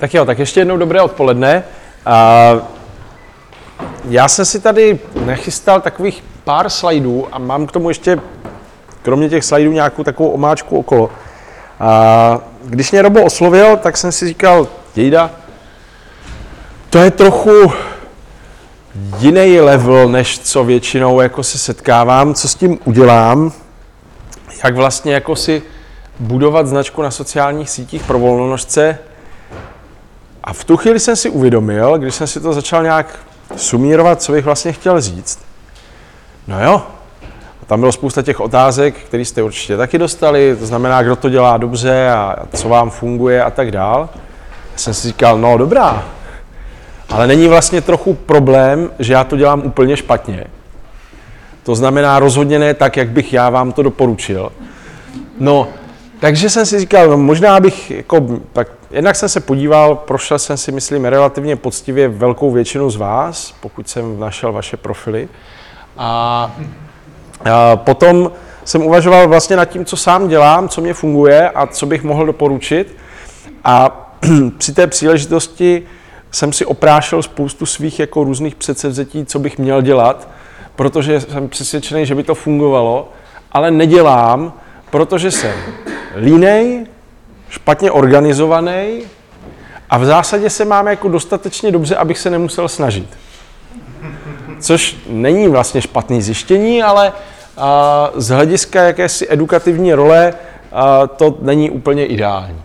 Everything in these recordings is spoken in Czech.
Tak jo, tak ještě jednou dobré odpoledne. Já jsem si tady nachystal takových pár slajdů a mám k tomu ještě, kromě těch slajdů, nějakou takovou omáčku okolo. Když mě Robo oslovil, tak jsem si říkal, Jejda, to je trochu jiný level, než co většinou jako se setkávám, co s tím udělám, jak vlastně jako si budovat značku na sociálních sítích pro volnonožce, a v tu chvíli jsem si uvědomil, když jsem si to začal nějak sumírovat, co bych vlastně chtěl říct. No jo, a tam bylo spousta těch otázek, které jste určitě taky dostali, to znamená, kdo to dělá dobře a co vám funguje a tak dál. Já jsem si říkal, no dobrá, ale není vlastně trochu problém, že já to dělám úplně špatně. To znamená rozhodně ne tak, jak bych já vám to doporučil. No, takže jsem si říkal, no možná bych, jako, tak jednak jsem se podíval, prošel jsem si, myslím, relativně poctivě velkou většinu z vás, pokud jsem našel vaše profily. A, a potom jsem uvažoval vlastně nad tím, co sám dělám, co mě funguje a co bych mohl doporučit. A při té příležitosti jsem si oprášel spoustu svých jako různých předsevzetí, co bych měl dělat, protože jsem přesvědčený, že by to fungovalo, ale nedělám, protože jsem línej, špatně organizovaný a v zásadě se máme jako dostatečně dobře, abych se nemusel snažit. Což není vlastně špatný zjištění, ale a, z hlediska jakési edukativní role a, to není úplně ideální.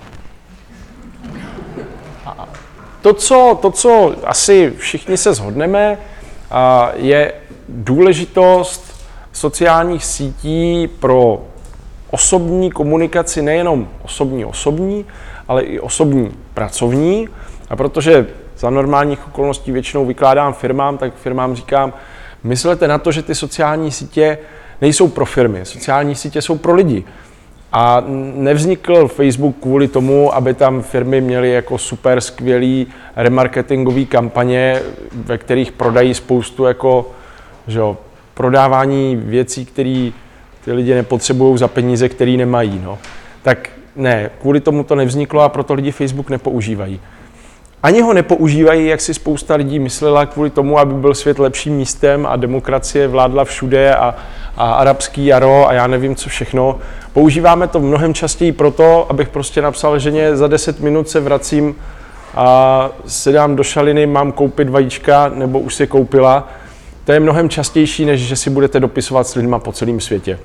A to, co, to, co asi všichni se shodneme, a, je důležitost sociálních sítí pro osobní komunikaci, nejenom osobní osobní, ale i osobní pracovní. A protože za normálních okolností většinou vykládám firmám, tak firmám říkám, myslete na to, že ty sociální sítě nejsou pro firmy, sociální sítě jsou pro lidi. A nevznikl Facebook kvůli tomu, aby tam firmy měly jako super skvělý remarketingový kampaně, ve kterých prodají spoustu jako, že jo, prodávání věcí, které ty lidi nepotřebují za peníze, které nemají. No. Tak ne, kvůli tomu to nevzniklo a proto lidi Facebook nepoužívají. Ani ho nepoužívají, jak si spousta lidí myslela, kvůli tomu, aby byl svět lepším místem a demokracie vládla všude a, a arabský jaro a já nevím co všechno. Používáme to mnohem častěji proto, abych prostě napsal ženě, za 10 minut se vracím a se dám do šaliny, mám koupit vajíčka, nebo už si koupila. To je mnohem častější, než že si budete dopisovat s lidma po celém světě.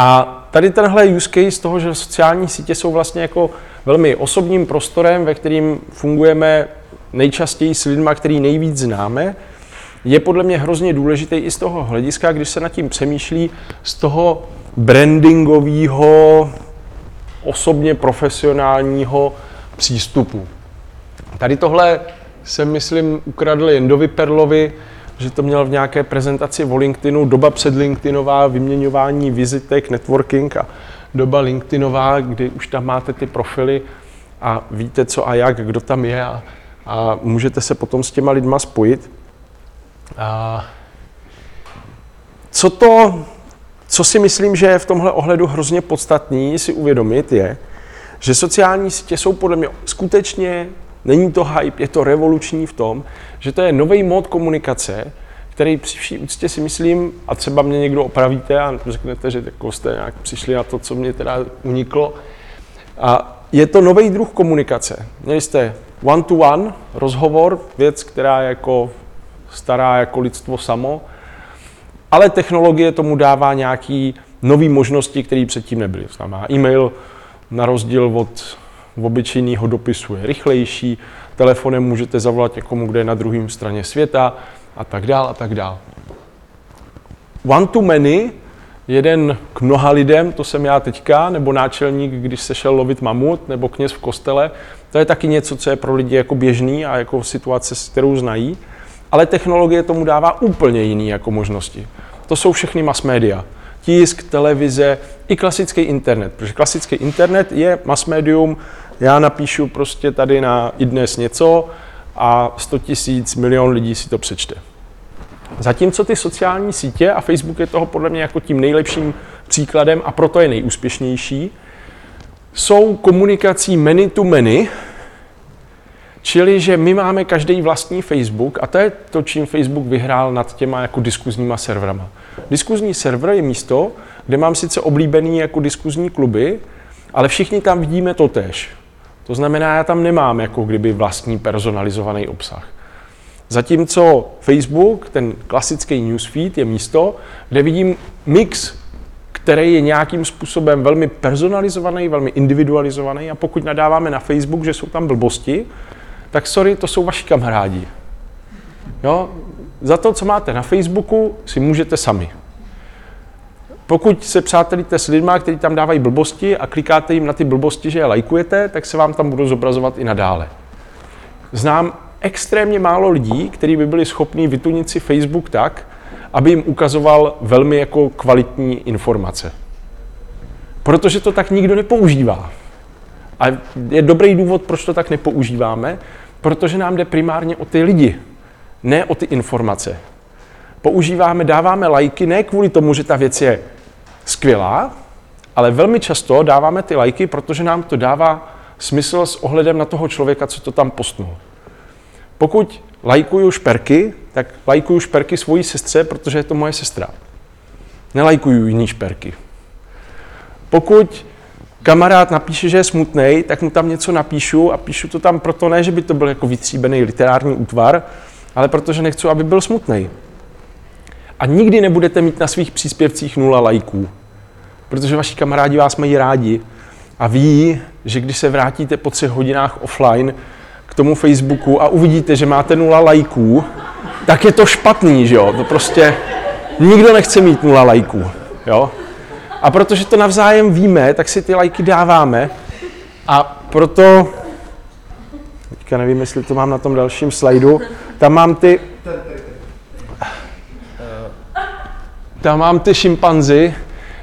A tady tenhle use case toho, že sociální sítě jsou vlastně jako velmi osobním prostorem, ve kterým fungujeme nejčastěji s lidmi, který nejvíc známe, je podle mě hrozně důležitý i z toho hlediska, když se nad tím přemýšlí z toho brandingového, osobně profesionálního přístupu. Tady tohle jsem, myslím, ukradl Jendovi Perlovi, že to měl v nějaké prezentaci o LinkedInu, doba před LinkedInová, vyměňování vizitek, networking a doba LinkedInová, kdy už tam máte ty profily a víte co a jak, kdo tam je a, a můžete se potom s těma lidma spojit. A co to, co si myslím, že je v tomhle ohledu hrozně podstatný si uvědomit, je, že sociální sítě jsou podle mě skutečně Není to hype, je to revoluční v tom, že to je nový mod komunikace, který při vší úctě si myslím, a třeba mě někdo opravíte a řeknete, že jako jste nějak přišli na to, co mě teda uniklo. A je to nový druh komunikace. Měli jste one-to-one rozhovor, věc, která je jako stará jako lidstvo samo, ale technologie tomu dává nějaký nové možnosti, které předtím nebyly. Znamená e-mail na rozdíl od obyčejného dopisu je rychlejší, telefonem můžete zavolat někomu, kde je na druhém straně světa a tak dál a tak dál. One to many, jeden k mnoha lidem, to jsem já teďka, nebo náčelník, když se šel lovit mamut, nebo kněz v kostele, to je taky něco, co je pro lidi jako běžný a jako situace, kterou znají, ale technologie tomu dává úplně jiný jako možnosti. To jsou všechny mass media tisk, televize i klasický internet, protože klasický internet je mass medium, já napíšu prostě tady na i dnes něco a 100 tisíc, milion lidí si to přečte. Zatímco ty sociální sítě, a Facebook je toho podle mě jako tím nejlepším příkladem a proto je nejúspěšnější, jsou komunikací many to many, Čili, že my máme každý vlastní Facebook a to je to, čím Facebook vyhrál nad těma jako diskuzníma serverama. Diskuzní server je místo, kde mám sice oblíbený jako diskuzní kluby, ale všichni tam vidíme to tež. To znamená, já tam nemám jako kdyby vlastní personalizovaný obsah. Zatímco Facebook, ten klasický newsfeed, je místo, kde vidím mix, který je nějakým způsobem velmi personalizovaný, velmi individualizovaný a pokud nadáváme na Facebook, že jsou tam blbosti, tak sorry, to jsou vaši kamarádi. Jo? Za to, co máte na Facebooku, si můžete sami. Pokud se přátelíte s lidmi, kteří tam dávají blbosti a klikáte jim na ty blbosti, že je lajkujete, tak se vám tam budou zobrazovat i nadále. Znám extrémně málo lidí, kteří by byli schopni vytunit si Facebook tak, aby jim ukazoval velmi jako kvalitní informace. Protože to tak nikdo nepoužívá. A je dobrý důvod, proč to tak nepoužíváme, protože nám jde primárně o ty lidi, ne o ty informace. Používáme, dáváme lajky ne kvůli tomu, že ta věc je skvělá, ale velmi často dáváme ty lajky, protože nám to dává smysl s ohledem na toho člověka, co to tam postnul. Pokud lajkuju šperky, tak lajkuju šperky svojí sestře, protože je to moje sestra. Nelajkuju jiný šperky. Pokud kamarád napíše, že je smutný, tak mu tam něco napíšu a píšu to tam proto ne, že by to byl jako vytříbený literární útvar, ale protože nechci, aby byl smutný. A nikdy nebudete mít na svých příspěvcích nula lajků, protože vaši kamarádi vás mají rádi a ví, že když se vrátíte po třech hodinách offline k tomu Facebooku a uvidíte, že máte nula lajků, tak je to špatný, že jo? To prostě nikdo nechce mít nula lajků, jo? A protože to navzájem víme, tak si ty lajky dáváme a proto, teďka nevím, jestli to mám na tom dalším slajdu, tam mám ty, tam mám ty šimpanzi,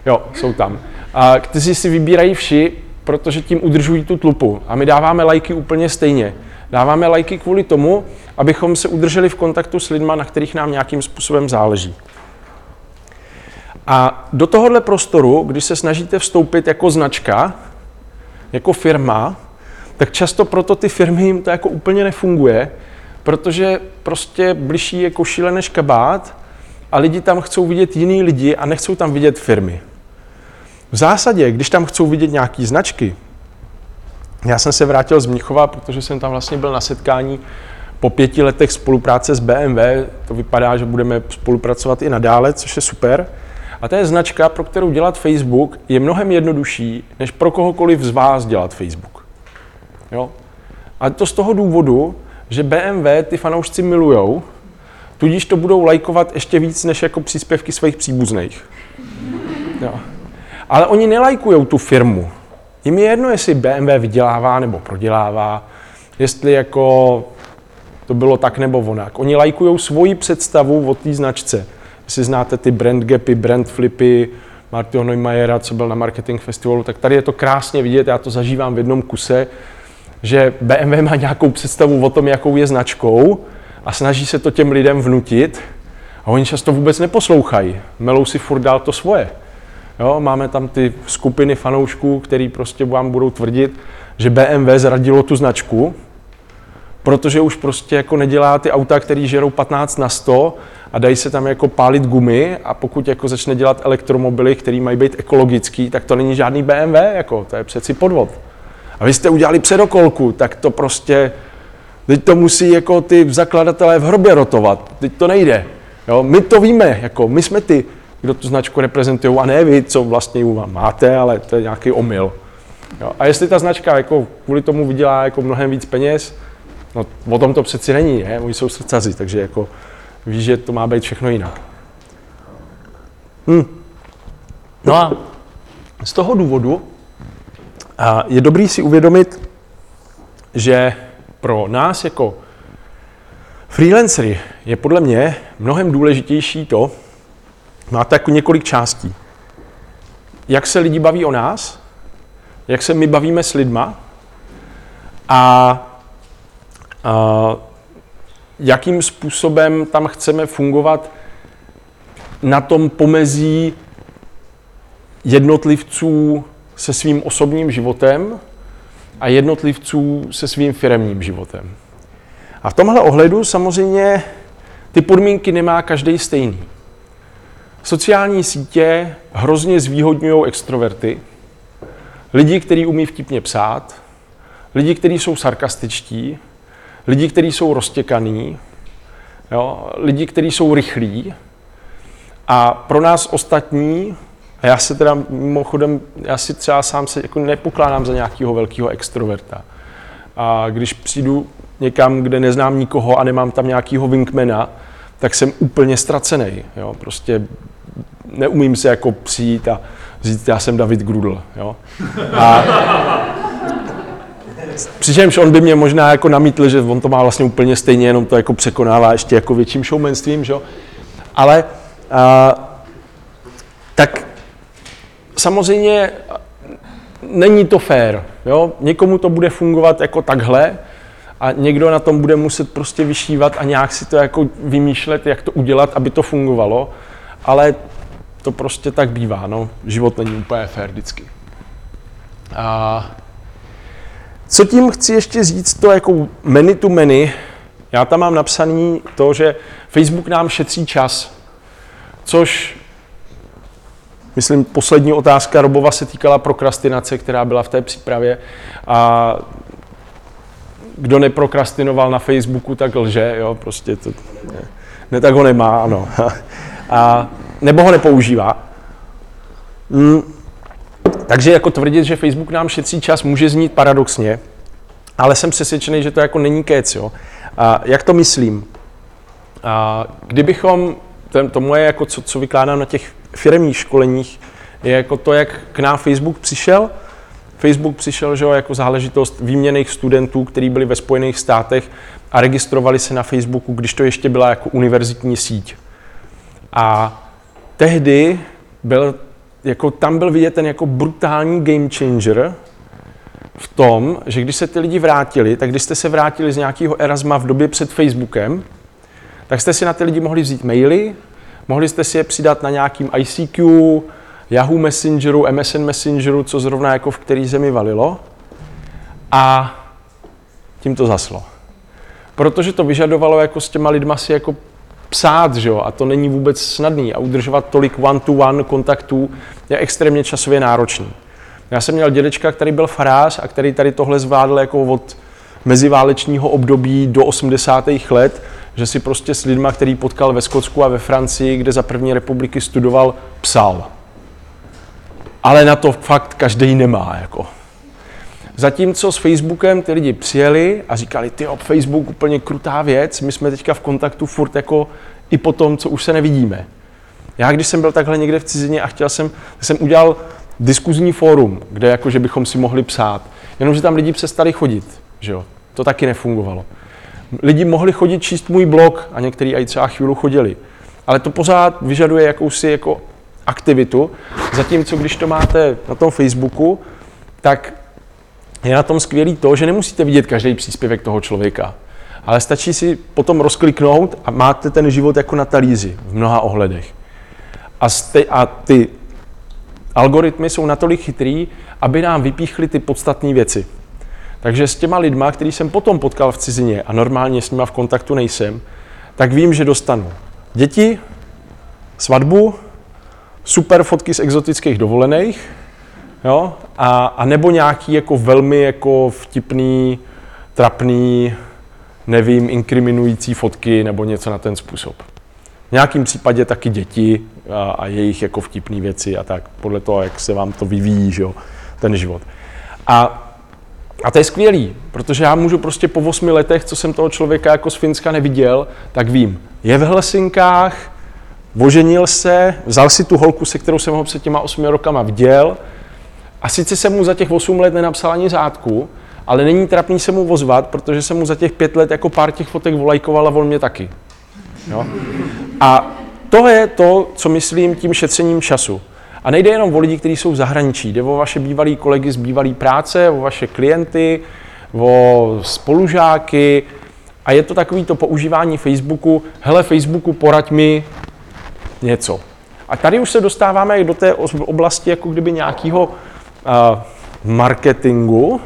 jo, jsou tam, a kteří si vybírají vši, protože tím udržují tu tlupu. A my dáváme lajky úplně stejně. Dáváme lajky kvůli tomu, abychom se udrželi v kontaktu s lidmi, na kterých nám nějakým způsobem záleží. A do tohohle prostoru, když se snažíte vstoupit jako značka, jako firma, tak často proto ty firmy jim to jako úplně nefunguje, protože prostě bližší je košile než kabát a lidi tam chcou vidět jiný lidi a nechcou tam vidět firmy. V zásadě, když tam chcou vidět nějaký značky, já jsem se vrátil z Mnichova, protože jsem tam vlastně byl na setkání po pěti letech spolupráce s BMW. To vypadá, že budeme spolupracovat i nadále, což je super. A to je značka, pro kterou dělat Facebook je mnohem jednodušší, než pro kohokoliv z vás dělat Facebook. Jo? A to z toho důvodu, že BMW ty fanoušci milujou, tudíž to budou lajkovat ještě víc než jako příspěvky svých příbuzných. Jo. Ale oni nelajkují tu firmu. Jim je jedno, jestli BMW vydělává nebo prodělává, jestli jako to bylo tak nebo onak. Oni lajkují svoji představu o té značce. Jestli znáte ty brand gapy, brand flipy, Martyho Neumeyera, co byl na marketing festivalu, tak tady je to krásně vidět, já to zažívám v jednom kuse, že BMW má nějakou představu o tom, jakou je značkou a snaží se to těm lidem vnutit a oni často vůbec neposlouchají. Melou si furt dál to svoje. Jo, máme tam ty skupiny fanoušků, který prostě vám budou tvrdit, že BMW zradilo tu značku, protože už prostě jako nedělá ty auta, které žerou 15 na 100 a dají se tam jako pálit gumy a pokud jako začne dělat elektromobily, které mají být ekologický, tak to není žádný BMW, jako, to je přeci podvod. A vy jste udělali předokolku, tak to prostě, teď to musí jako ty zakladatelé v hrobě rotovat, teď to nejde. Jo, my to víme, jako my jsme ty, kdo tu značku reprezentují a ne vy, co vlastně vám máte, ale to je nějaký omyl. Jo, a jestli ta značka jako kvůli tomu vydělá jako mnohem víc peněz, no o tom to přeci není, ne? oni jsou srdcaři, takže jako víš, že to má být všechno jinak. Hm. No a z toho důvodu je dobrý si uvědomit, že pro nás jako freelancery je podle mě mnohem důležitější to, máte jako několik částí. Jak se lidi baví o nás, jak se my bavíme s lidma a, a jakým způsobem tam chceme fungovat na tom pomezí jednotlivců se svým osobním životem a jednotlivců se svým firemním životem. A v tomhle ohledu samozřejmě ty podmínky nemá každý stejný. Sociální sítě hrozně zvýhodňují extroverty, lidi, kteří umí vtipně psát, lidi, kteří jsou sarkastičtí, lidi, kteří jsou roztěkaný, jo, lidi, kteří jsou rychlí. A pro nás ostatní, a já se teda mimochodem, já si třeba sám se jako nepokládám za nějakého velkého extroverta. A když přijdu někam, kde neznám nikoho a nemám tam nějakého winkmana, tak jsem úplně ztracený. Jo? Prostě neumím se jako přijít a říct, já jsem David Grudl. Jo? A Přičemž on by mě možná jako namítl, že on to má vlastně úplně stejně, jenom to jako překonává ještě jako větším showmanstvím, že? Ale a, tak samozřejmě není to fér. Jo? Někomu to bude fungovat jako takhle a někdo na tom bude muset prostě vyšívat a nějak si to jako vymýšlet, jak to udělat, aby to fungovalo. Ale to prostě tak bývá. No. Život není úplně fér vždycky. A co tím chci ještě říct, to jako many to many, já tam mám napsaný to, že Facebook nám šetří čas, což Myslím, poslední otázka Robova se týkala prokrastinace, která byla v té přípravě. A kdo neprokrastinoval na Facebooku, tak lže, jo, prostě to, ne, ne tak ho nemá, ano. A, nebo ho nepoužívá. Mm, takže jako tvrdit, že Facebook nám šetří čas, může znít paradoxně, ale jsem přesvědčený, že to jako není kec. Jo. A jak to myslím? A kdybychom, to, to moje, jako co, co vykládám na těch firmních školeních, je jako to, jak k nám Facebook přišel. Facebook přišel že jo, jako záležitost výměných studentů, kteří byli ve Spojených státech a registrovali se na Facebooku, když to ještě byla jako univerzitní síť. A tehdy byl jako tam byl vidět ten jako brutální game changer v tom, že když se ty lidi vrátili, tak když jste se vrátili z nějakého Erasma v době před Facebookem, tak jste si na ty lidi mohli vzít maily, mohli jste si je přidat na nějakým ICQ, Yahoo Messengeru, MSN Messengeru, co zrovna jako v který zemi valilo. A tím to zaslo. Protože to vyžadovalo jako s těma lidma si jako psát, že jo, a to není vůbec snadný a udržovat tolik one-to-one kontaktů je extrémně časově náročný. Já jsem měl dědečka, který byl farář a který tady tohle zvládl jako od meziválečního období do 80. let, že si prostě s lidma, který potkal ve Skotsku a ve Francii, kde za první republiky studoval, psal. Ale na to fakt každý nemá. Jako. Zatímco s Facebookem ty lidi přijeli a říkali, ty Facebook úplně krutá věc, my jsme teďka v kontaktu furt jako i po tom, co už se nevidíme. Já když jsem byl takhle někde v cizině a chtěl jsem, jsem udělal diskuzní fórum, kde jako, že bychom si mohli psát. Jenomže tam lidi přestali chodit, že jo. To taky nefungovalo. Lidi mohli chodit číst můj blog a někteří i třeba chvíli chodili. Ale to pořád vyžaduje jakousi jako aktivitu, zatímco když to máte na tom Facebooku, tak je na tom skvělý to, že nemusíte vidět každý příspěvek toho člověka, ale stačí si potom rozkliknout a máte ten život jako na talíři v mnoha ohledech. A, ste, a ty algoritmy jsou natolik chytrý, aby nám vypíchly ty podstatné věci. Takže s těma lidma, který jsem potom potkal v cizině a normálně s nima v kontaktu nejsem, tak vím, že dostanu děti, svatbu, super fotky z exotických dovolených, jo, a, a nebo nějaký jako velmi jako vtipný, trapný, nevím, inkriminující fotky nebo něco na ten způsob. V nějakém případě taky děti a, a jejich jako vtipné věci a tak, podle toho, jak se vám to vyvíjí, že jo, ten život. A, a to je skvělý, protože já můžu prostě po osmi letech, co jsem toho člověka jako z Finska neviděl, tak vím, je v Helsinkách, oženil se, vzal si tu holku, se kterou jsem ho před těma osmi rokama viděl, a sice jsem mu za těch 8 let nenapsal ani řádku, ale není trapný se mu ozvat, protože jsem mu za těch pět let jako pár těch fotek volajkoval a on mě taky. Jo? A to je to, co myslím tím šetřením času. A nejde jenom o lidi, kteří jsou v zahraničí, jde o vaše bývalý kolegy z bývalé práce, o vaše klienty, o spolužáky. A je to takový to používání Facebooku, hele Facebooku, poraď mi něco. A tady už se dostáváme do té oblasti jako kdyby nějakého marketingu,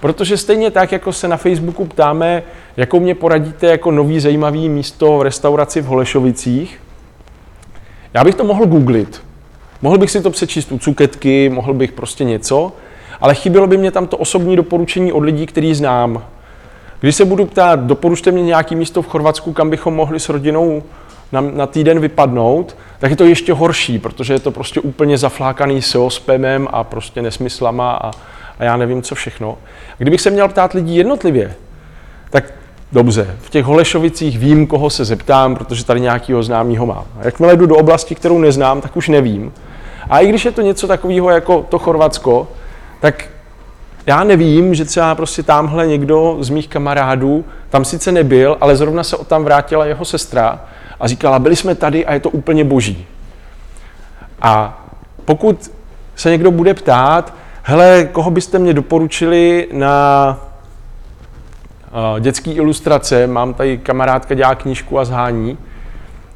Protože stejně tak, jako se na Facebooku ptáme, jakou mě poradíte jako nový zajímavý místo v restauraci v Holešovicích, já bych to mohl googlit. Mohl bych si to přečíst u cuketky, mohl bych prostě něco, ale chybělo by mě tam to osobní doporučení od lidí, který znám. Když se budu ptát, doporučte mě nějaké místo v Chorvatsku, kam bychom mohli s rodinou na, na týden vypadnout, tak je to ještě horší, protože je to prostě úplně zaflákaný SEO spamem a prostě nesmyslama a, a já nevím co všechno. Kdybych se měl ptát lidí jednotlivě, tak dobře, v těch Holešovicích vím, koho se zeptám, protože tady nějakého známého mám. A jakmile jdu do oblasti, kterou neznám, tak už nevím. A i když je to něco takového jako to Chorvatsko, tak já nevím, že třeba prostě tamhle někdo z mých kamarádů tam sice nebyl, ale zrovna se od tam vrátila jeho sestra a říkala, byli jsme tady a je to úplně boží. A pokud se někdo bude ptát, hele, koho byste mě doporučili na uh, dětský ilustrace, mám tady kamarádka dělá knížku a zhání,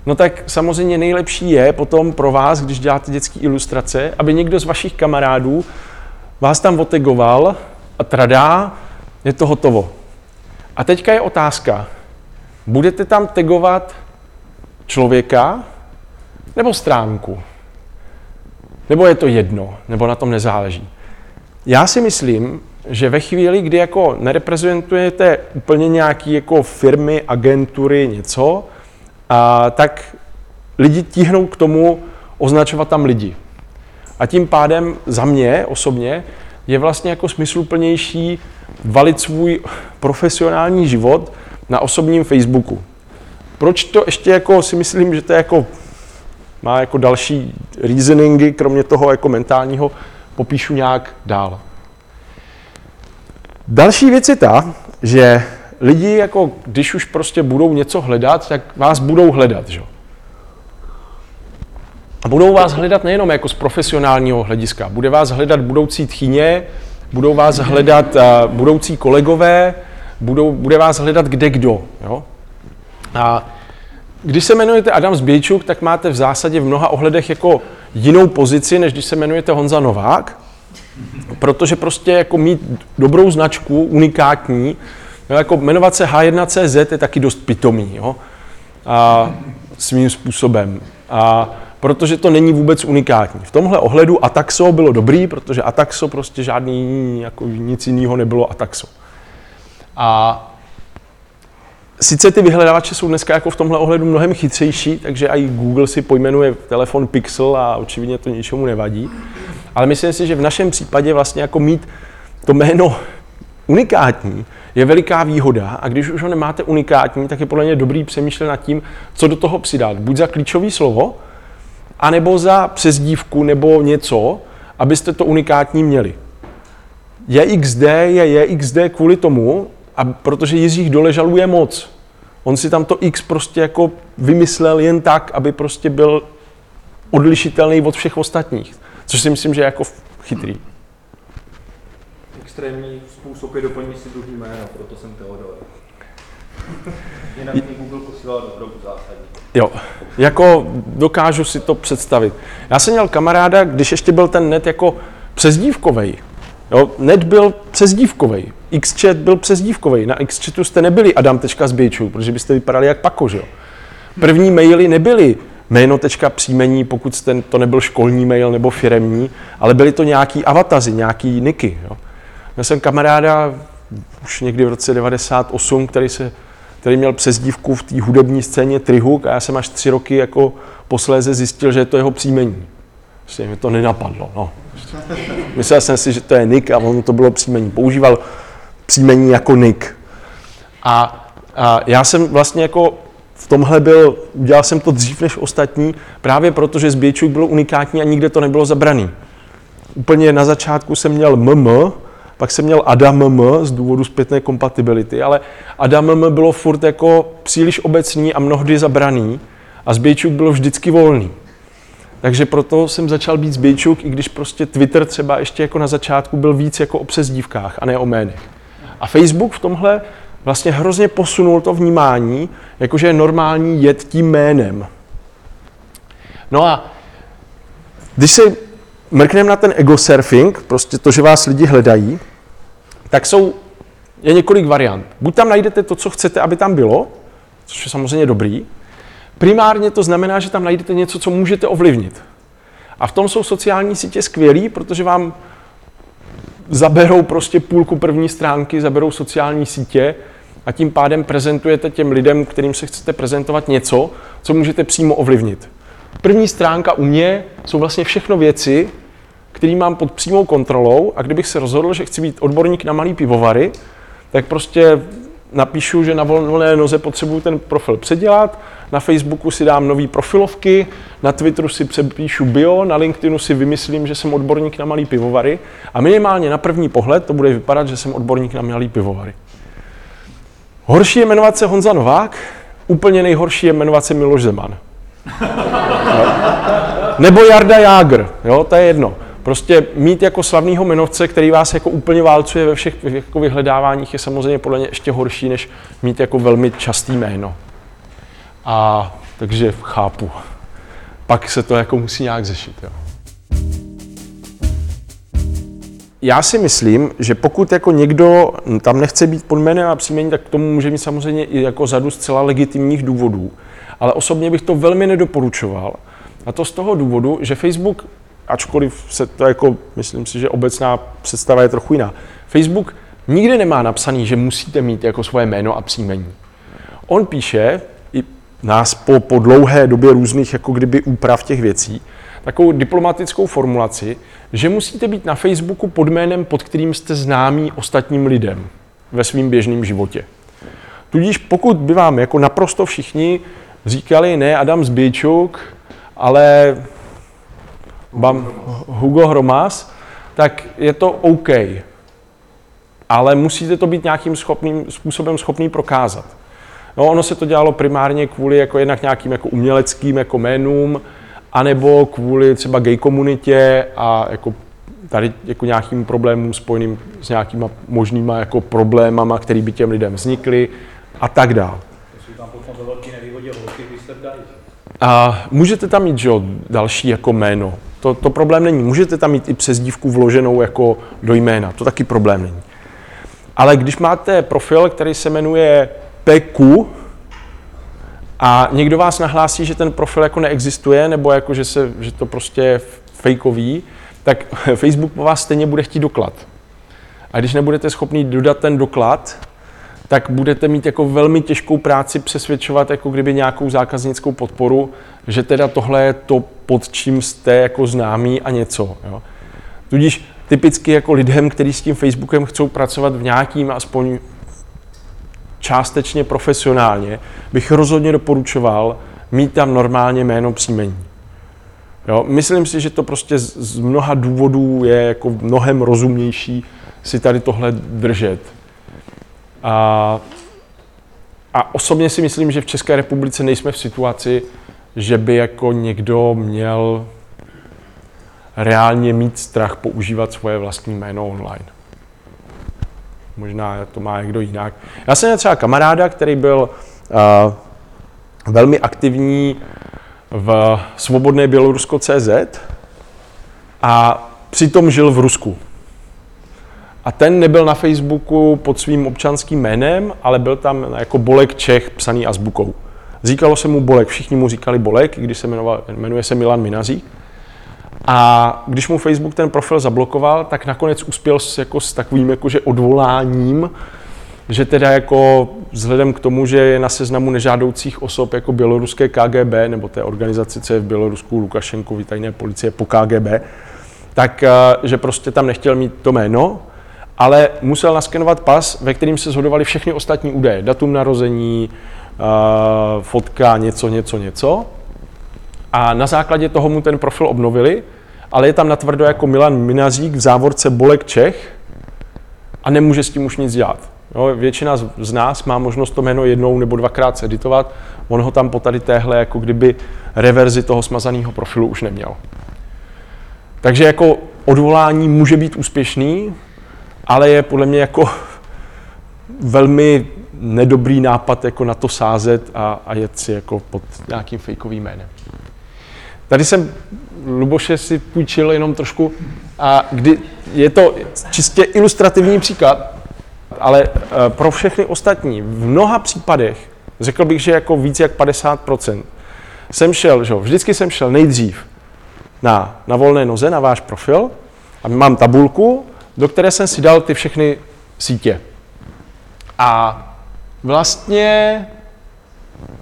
no tak samozřejmě nejlepší je potom pro vás, když děláte dětské ilustrace, aby někdo z vašich kamarádů vás tam otegoval a tradá, je to hotovo. A teďka je otázka, budete tam tegovat člověka nebo stránku? Nebo je to jedno, nebo na tom nezáleží? Já si myslím, že ve chvíli, kdy jako nereprezentujete úplně nějaký jako firmy, agentury, něco, a, tak lidi tíhnou k tomu označovat tam lidi. A tím pádem za mě osobně je vlastně jako smysluplnější valit svůj profesionální život na osobním Facebooku. Proč to ještě jako si myslím, že to je jako, má jako další reasoningy, kromě toho jako mentálního, popíšu nějak dál. Další věc je ta, že lidi, jako když už prostě budou něco hledat, tak vás budou hledat. Že? A budou vás hledat nejenom jako z profesionálního hlediska, bude vás hledat budoucí tchyně, budou vás hledat uh, budoucí kolegové, budou, bude vás hledat kde kdo. Jo? A když se jmenujete Adam Zbějčuk, tak máte v zásadě v mnoha ohledech jako jinou pozici, než když se jmenujete Honza Novák, protože prostě jako mít dobrou značku, unikátní, jo, jako jmenovat se H1CZ je taky dost pitomý, jo? A svým způsobem. A protože to není vůbec unikátní. V tomhle ohledu Ataxo bylo dobrý, protože Ataxo prostě žádný, jako nic jiného nebylo Ataxo. A Sice ty vyhledávače jsou dneska jako v tomhle ohledu mnohem chytřejší, takže i Google si pojmenuje telefon Pixel a očividně to ničemu nevadí. Ale myslím si, že v našem případě vlastně jako mít to jméno unikátní je veliká výhoda a když už ho nemáte unikátní, tak je podle mě dobrý přemýšlet nad tím, co do toho přidat. Buď za klíčové slovo, anebo za přezdívku nebo něco, abyste to unikátní měli. JXD je JXD kvůli tomu, a protože Jiřích Dole žaluje moc. On si tam to X prostě jako vymyslel jen tak, aby prostě byl odlišitelný od všech ostatních. Což si myslím, že je jako chytrý. Extrémní způsob je doplnit si druhý jméno, proto jsem Teodor. Jinak mi Google posílal dobrou zásadní. Jo, jako dokážu si to představit. Já jsem měl kamaráda, když ještě byl ten net jako přezdívkovej. Jo, net byl přezdívkovej. Xchat byl přezdívkovej. Na Xchatu jste nebyli adam.zbějčů, protože byste vypadali jak pako, že jo. První maily nebyly jméno tečka příjmení, pokud jste, to nebyl školní mail nebo firemní, ale byly to nějaký avatazy, nějaký niky. Jo. Já jsem kamaráda už někdy v roce 98, který, se, který měl přezdívku v té hudební scéně Trihuk a já jsem až tři roky jako posléze zjistil, že je to jeho příjmení. Prostě mi to nenapadlo. No. Myslel jsem si, že to je Nick a on to bylo příjmení. Používal příjmení jako Nick. A, a já jsem vlastně jako v tomhle byl, udělal jsem to dřív než ostatní, právě proto, že Zbějčuk bylo unikátní a nikde to nebylo zabraný. Úplně na začátku jsem měl MM, pak jsem měl Adam M z důvodu zpětné kompatibility, ale Adam M bylo furt jako příliš obecný a mnohdy zabraný a Zbějčuk bylo vždycky volný. Takže proto jsem začal být Zbějčuk, i když prostě Twitter třeba ještě jako na začátku byl víc jako o přezdívkách a ne o jménech. A Facebook v tomhle vlastně hrozně posunul to vnímání, jakože je normální jet tím jménem. No a když se mrkneme na ten ego surfing, prostě to, že vás lidi hledají, tak jsou, je několik variant. Buď tam najdete to, co chcete, aby tam bylo, což je samozřejmě dobrý. Primárně to znamená, že tam najdete něco, co můžete ovlivnit. A v tom jsou sociální sítě skvělý, protože vám zaberou prostě půlku první stránky, zaberou sociální sítě a tím pádem prezentujete těm lidem, kterým se chcete prezentovat něco, co můžete přímo ovlivnit. První stránka u mě jsou vlastně všechno věci, které mám pod přímou kontrolou a kdybych se rozhodl, že chci být odborník na malý pivovary, tak prostě napíšu, že na volné noze potřebuju ten profil předělat, na Facebooku si dám nový profilovky, na Twitteru si přepíšu bio, na LinkedInu si vymyslím, že jsem odborník na malý pivovary a minimálně na první pohled to bude vypadat, že jsem odborník na malý pivovary. Horší je jmenovat se Honza Novák, úplně nejhorší je jmenovat se Miloš Zeman. Nebo Jarda Jágr, jo, to je jedno. Prostě mít jako slavného jmenovce, který vás jako úplně válcuje ve všech jako vyhledáváních, je samozřejmě podle mě ještě horší, než mít jako velmi častý jméno. A takže chápu. Pak se to jako musí nějak řešit. Jo. Já si myslím, že pokud jako někdo tam nechce být pod jménem a příjmení, tak k tomu může mít samozřejmě i jako řadu zcela legitimních důvodů. Ale osobně bych to velmi nedoporučoval. A to z toho důvodu, že Facebook ačkoliv se to jako, myslím si, že obecná představa je trochu jiná. Facebook nikdy nemá napsaný, že musíte mít jako svoje jméno a příjmení. On píše, i nás po, po dlouhé době různých jako kdyby úprav těch věcí, takovou diplomatickou formulaci, že musíte být na Facebooku pod jménem, pod kterým jste známí ostatním lidem ve svém běžném životě. Tudíž pokud by vám jako naprosto všichni říkali, ne Adam Zbějčuk, ale Bam, Hugo Hromas, tak je to OK. Ale musíte to být nějakým schopným, způsobem schopný prokázat. No, ono se to dělalo primárně kvůli jako jednak nějakým jako uměleckým jako jménům, anebo kvůli třeba gay komunitě a jako tady jako nějakým problémům spojeným s nějakýma možnýma jako problémama, které by těm lidem vznikly a tak dále. A můžete tam mít že, další jako jméno. To, to problém není. Můžete tam mít i přezdívku vloženou jako do jména. To taky problém není. Ale když máte profil, který se jmenuje PQ a někdo vás nahlásí, že ten profil jako neexistuje, nebo jako, že, se, že to prostě je fejkový, tak Facebook po vás stejně bude chtít doklad. A když nebudete schopni dodat ten doklad, tak budete mít jako velmi těžkou práci přesvědčovat jako kdyby nějakou zákaznickou podporu, že teda tohle je to, pod čím jste jako známý a něco. Jo. Tudíž typicky jako lidem, kteří s tím Facebookem chcou pracovat v nějakým aspoň částečně profesionálně, bych rozhodně doporučoval mít tam normálně jméno příjmení. Jo, myslím si, že to prostě z mnoha důvodů je jako mnohem rozumnější si tady tohle držet. A, a osobně si myslím, že v České republice nejsme v situaci, že by jako někdo měl reálně mít strach používat svoje vlastní jméno online. Možná to má někdo jinak. Já jsem třeba kamaráda, který byl uh, velmi aktivní v svobodné Bělorusko.cz a přitom žil v Rusku. A ten nebyl na Facebooku pod svým občanským jménem, ale byl tam jako Bolek Čech psaný azbukou. Říkalo se mu Bolek, všichni mu říkali Bolek, když se jmenoval, jmenuje se Milan Minazík. A když mu Facebook ten profil zablokoval, tak nakonec uspěl s, jako, s takovým jakože odvoláním, že teda jako vzhledem k tomu, že je na seznamu nežádoucích osob jako běloruské KGB, nebo té organizace, co je v Bělorusku Lukašenkovi tajné policie po KGB, tak eh, že prostě tam nechtěl mít to jméno, ale musel naskenovat pas, ve kterým se shodovaly všechny ostatní údaje. Datum narození, eh, fotka, něco, něco, něco. A na základě toho mu ten profil obnovili, ale je tam natvrdo jako Milan Minazík v závorce Bolek Čech a nemůže s tím už nic dělat. Jo, většina z nás má možnost to jméno jednou nebo dvakrát editovat, on ho tam po tady téhle jako kdyby reverzi toho smazaného profilu už neměl. Takže jako odvolání může být úspěšný, ale je podle mě jako velmi nedobrý nápad jako na to sázet a, a jet si jako pod nějakým fejkovým jménem. Tady jsem Luboše si půjčil jenom trošku, a kdy je to čistě ilustrativní příklad. ale uh, pro všechny ostatní, v mnoha případech, řekl bych, že jako víc jak 50%, jsem šel, že jo, vždycky jsem šel nejdřív na, na volné noze, na váš profil a mám tabulku, do které jsem si dal ty všechny sítě. A vlastně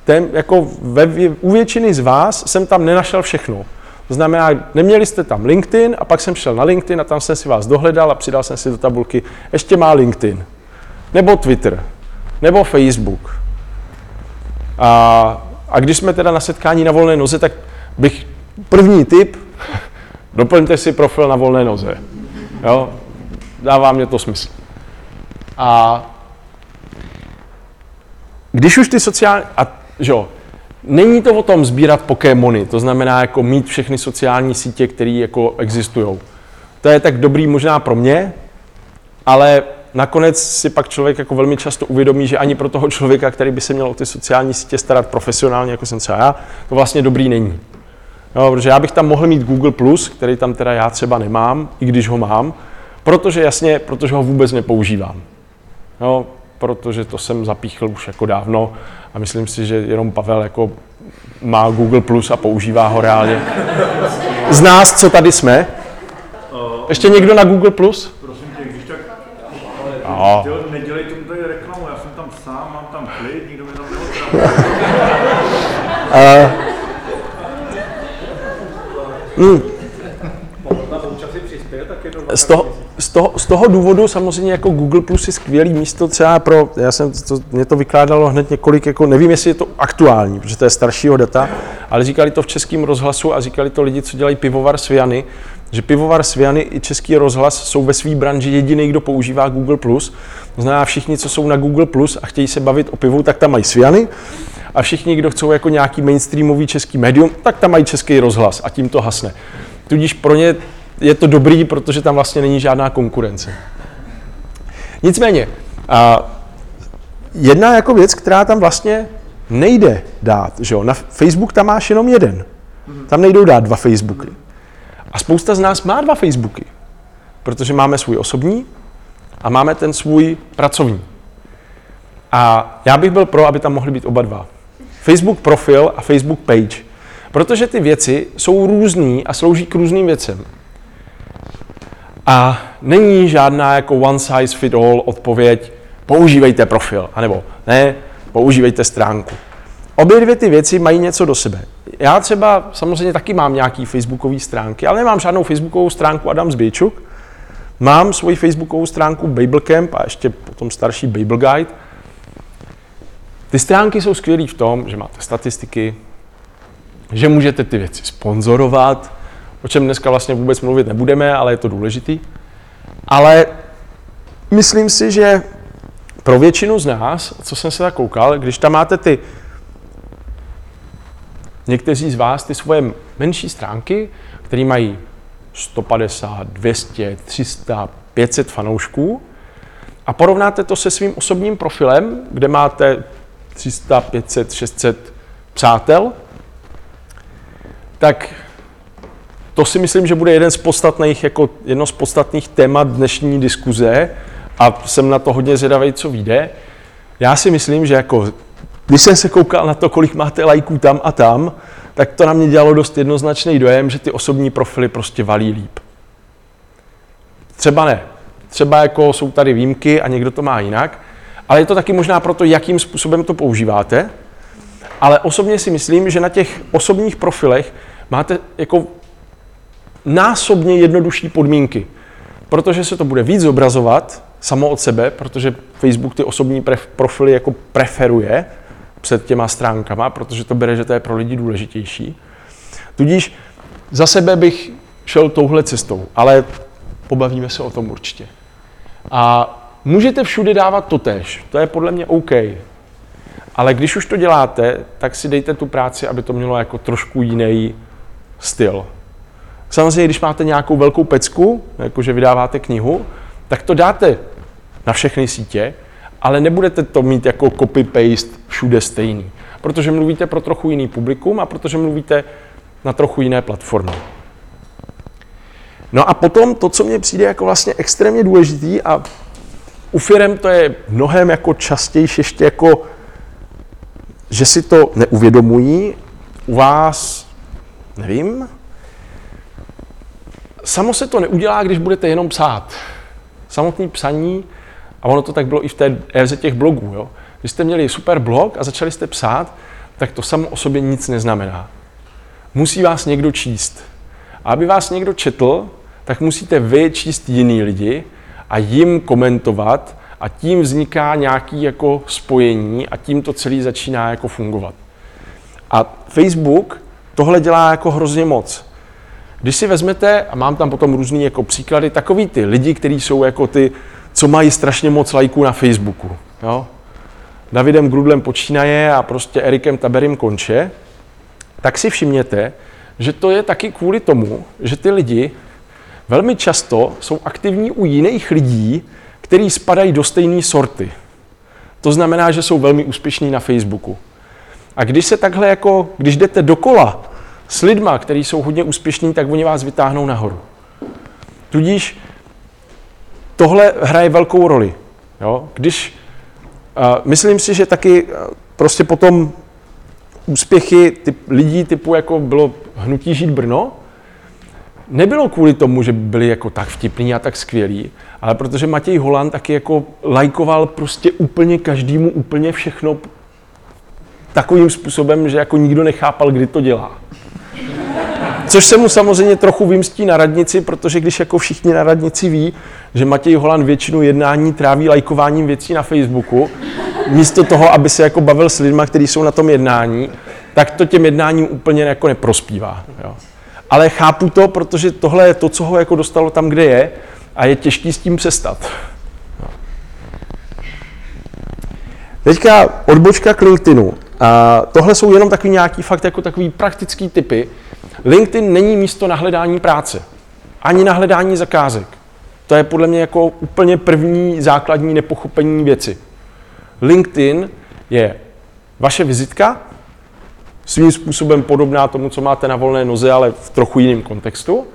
ten, jako ve, u většiny z vás jsem tam nenašel všechno. To znamená, neměli jste tam LinkedIn a pak jsem šel na LinkedIn a tam jsem si vás dohledal a přidal jsem si do tabulky, ještě má LinkedIn, nebo Twitter, nebo Facebook. A, a když jsme teda na setkání na volné noze, tak bych první tip, doplňte si profil na volné noze. Jo? Dává mě to smysl. A když už ty sociální, a že jo, není to o tom sbírat Pokémony, to znamená jako mít všechny sociální sítě, které jako existují. To je tak dobrý možná pro mě, ale nakonec si pak člověk jako velmi často uvědomí, že ani pro toho člověka, který by se měl o ty sociální sítě starat profesionálně, jako jsem třeba já, to vlastně dobrý není. Jo, protože já bych tam mohl mít Google+, který tam teda já třeba nemám, i když ho mám, protože jasně, protože ho vůbec nepoužívám. Jo, protože to jsem zapíchl už jako dávno a myslím si, že jenom Pavel jako má Google Plus a používá ho reálně. Z nás, co tady jsme? Ještě někdo na Google Plus? Prosím tě, když tak... No. Ty nedělej tomu tady reklamu, já jsem tam sám, mám tam klid, nikdo mi tam tak je to Z toho, z, toho, z toho důvodu samozřejmě jako Google Plus je skvělý místo třeba pro, já jsem to, mě to vykládalo hned několik, jako nevím, jestli je to aktuální, protože to je staršího data, ale říkali to v českém rozhlasu a říkali to lidi, co dělají pivovar Sviany, že pivovar Sviany i český rozhlas jsou ve své branži jediný, kdo používá Google+. Plus. To znamená, všichni, co jsou na Google Plus a chtějí se bavit o pivu, tak tam mají Sviany. A všichni, kdo chcou jako nějaký mainstreamový český médium, tak tam mají český rozhlas a tím to hasne. Tudíž pro ně je to dobrý, protože tam vlastně není žádná konkurence. Nicméně, a jedna jako věc, která tam vlastně nejde dát, že jo, na Facebook tam máš jenom jeden. Tam nejdou dát dva Facebooky. A spousta z nás má dva Facebooky, protože máme svůj osobní a máme ten svůj pracovní. A já bych byl pro, aby tam mohly být oba dva. Facebook profil a Facebook page. Protože ty věci jsou různý a slouží k různým věcem. A není žádná jako one size fit all odpověď, používejte profil, anebo ne, používejte stránku. Obě dvě ty věci mají něco do sebe. Já třeba samozřejmě taky mám nějaký facebookové stránky, ale nemám žádnou facebookovou stránku Adam Zbějčuk. Mám svoji facebookovou stránku Bablecamp a ještě potom starší Babel Guide. Ty stránky jsou skvělé v tom, že máte statistiky, že můžete ty věci sponzorovat, o čem dneska vlastně vůbec mluvit nebudeme, ale je to důležitý. Ale myslím si, že pro většinu z nás, co jsem se tak koukal, když tam máte ty někteří z vás ty svoje menší stránky, které mají 150, 200, 300, 500 fanoušků a porovnáte to se svým osobním profilem, kde máte 300, 500, 600 přátel, tak to si myslím, že bude jeden z podstatných, jako jedno z podstatných témat dnešní diskuze a jsem na to hodně zvědavý, co vyjde. Já si myslím, že jako, když jsem se koukal na to, kolik máte lajků tam a tam, tak to na mě dělalo dost jednoznačný dojem, že ty osobní profily prostě valí líp. Třeba ne. Třeba jako jsou tady výjimky a někdo to má jinak, ale je to taky možná proto, jakým způsobem to používáte. Ale osobně si myslím, že na těch osobních profilech máte jako násobně jednodušší podmínky, protože se to bude víc zobrazovat samo od sebe, protože Facebook ty osobní pref- profily jako preferuje před těma stránkama, protože to bere, že to je pro lidi důležitější. Tudíž za sebe bych šel touhle cestou, ale pobavíme se o tom určitě. A můžete všude dávat to tež, to je podle mě OK. Ale když už to děláte, tak si dejte tu práci, aby to mělo jako trošku jiný styl. Samozřejmě, když máte nějakou velkou pecku, jakože vydáváte knihu, tak to dáte na všechny sítě, ale nebudete to mít jako copy-paste všude stejný. Protože mluvíte pro trochu jiný publikum a protože mluvíte na trochu jiné platformy. No a potom to, co mně přijde jako vlastně extrémně důležitý a U firem to je mnohem jako častější ještě jako, že si to neuvědomují. U vás, nevím, samo se to neudělá, když budete jenom psát. Samotný psaní, a ono to tak bylo i v té éře těch blogů, jo. Když jste měli super blog a začali jste psát, tak to samo o sobě nic neznamená. Musí vás někdo číst. A aby vás někdo četl, tak musíte vy číst jiný lidi a jim komentovat a tím vzniká nějaký jako spojení a tím to celý začíná jako fungovat. A Facebook tohle dělá jako hrozně moc. Když si vezmete, a mám tam potom různý jako příklady, takový ty lidi, kteří jsou jako ty, co mají strašně moc lajků na Facebooku. Jo? Davidem Grudlem počínaje a prostě Erikem Taberim konče, tak si všimněte, že to je taky kvůli tomu, že ty lidi velmi často jsou aktivní u jiných lidí, kteří spadají do stejné sorty. To znamená, že jsou velmi úspěšní na Facebooku. A když se takhle jako, když jdete dokola s lidma, kteří jsou hodně úspěšní, tak oni vás vytáhnou nahoru. Tudíž tohle hraje velkou roli. Jo? Když, uh, myslím si, že taky uh, prostě potom úspěchy typ, lidí typu, jako bylo Hnutí Žít Brno, nebylo kvůli tomu, že byli jako tak vtipní a tak skvělí, ale protože Matěj Holand taky jako lajkoval prostě úplně každému úplně všechno takovým způsobem, že jako nikdo nechápal, kdy to dělá. Což se mu samozřejmě trochu vymstí na radnici, protože když jako všichni na radnici ví, že Matěj Holand většinu jednání tráví lajkováním věcí na Facebooku, místo toho, aby se jako bavil s lidmi, kteří jsou na tom jednání, tak to těm jednáním úplně jako neprospívá. Jo. Ale chápu to, protože tohle je to, co ho jako dostalo tam, kde je a je těžký s tím přestat. Teďka odbočka k LinkedInu. A tohle jsou jenom takový nějaký fakt jako takový praktický typy. LinkedIn není místo na hledání práce, ani na hledání zakázek. To je podle mě jako úplně první základní nepochopení věci. LinkedIn je vaše vizitka, svým způsobem podobná tomu, co máte na volné noze, ale v trochu jiném kontextu.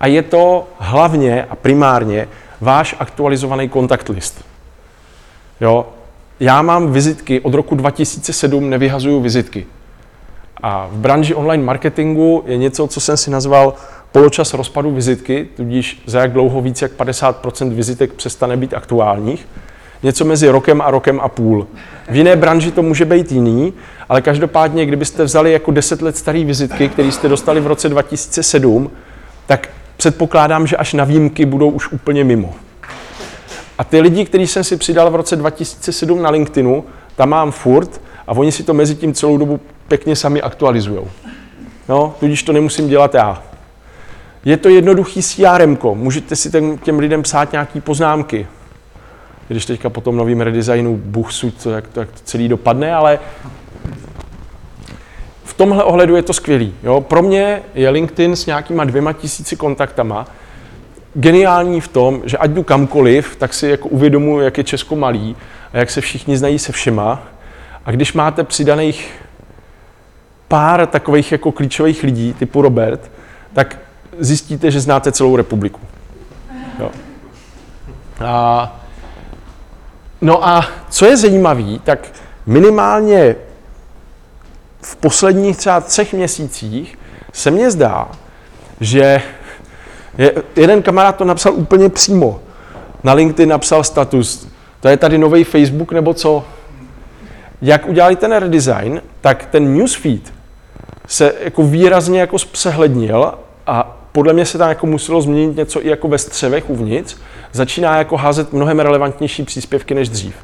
A je to hlavně a primárně váš aktualizovaný kontakt list. Jo? Já mám vizitky, od roku 2007 nevyhazuju vizitky. A v branži online marketingu je něco, co jsem si nazval poločas rozpadu vizitky, tudíž za jak dlouho víc jak 50% vizitek přestane být aktuálních. Něco mezi rokem a rokem a půl. V jiné branži to může být jiný, ale každopádně, kdybyste vzali jako 10 let staré vizitky, které jste dostali v roce 2007, tak předpokládám, že až na výjimky budou už úplně mimo. A ty lidi, který jsem si přidal v roce 2007 na LinkedInu, tam mám furt a oni si to mezi tím celou dobu pěkně sami aktualizují. No, tudíž to nemusím dělat já. Je to jednoduchý CRM, můžete si těm, těm lidem psát nějaké poznámky. Když teďka po tom novým redesignu Bůh suď, to, jak, to, jak to celý dopadne, ale v tomhle ohledu je to skvělý. Jo? Pro mě je LinkedIn s nějakýma dvěma tisíci kontaktama geniální v tom, že ať jdu kamkoliv, tak si jako uvědomuji, jak je Česko malý a jak se všichni znají se všema. A když máte přidaných pár takových jako klíčových lidí, typu Robert, tak zjistíte, že znáte celou republiku. Jo. A, no a co je zajímavé, tak minimálně v posledních třeba třech měsících se mně zdá, že je, jeden kamarád to napsal úplně přímo. Na LinkedIn napsal status, to je tady nový Facebook nebo co? Jak udělali ten redesign, tak ten newsfeed se jako výrazně jako zpřehlednil a podle mě se tam jako muselo změnit něco i jako ve střevech uvnitř. Začíná jako házet mnohem relevantnější příspěvky než dřív.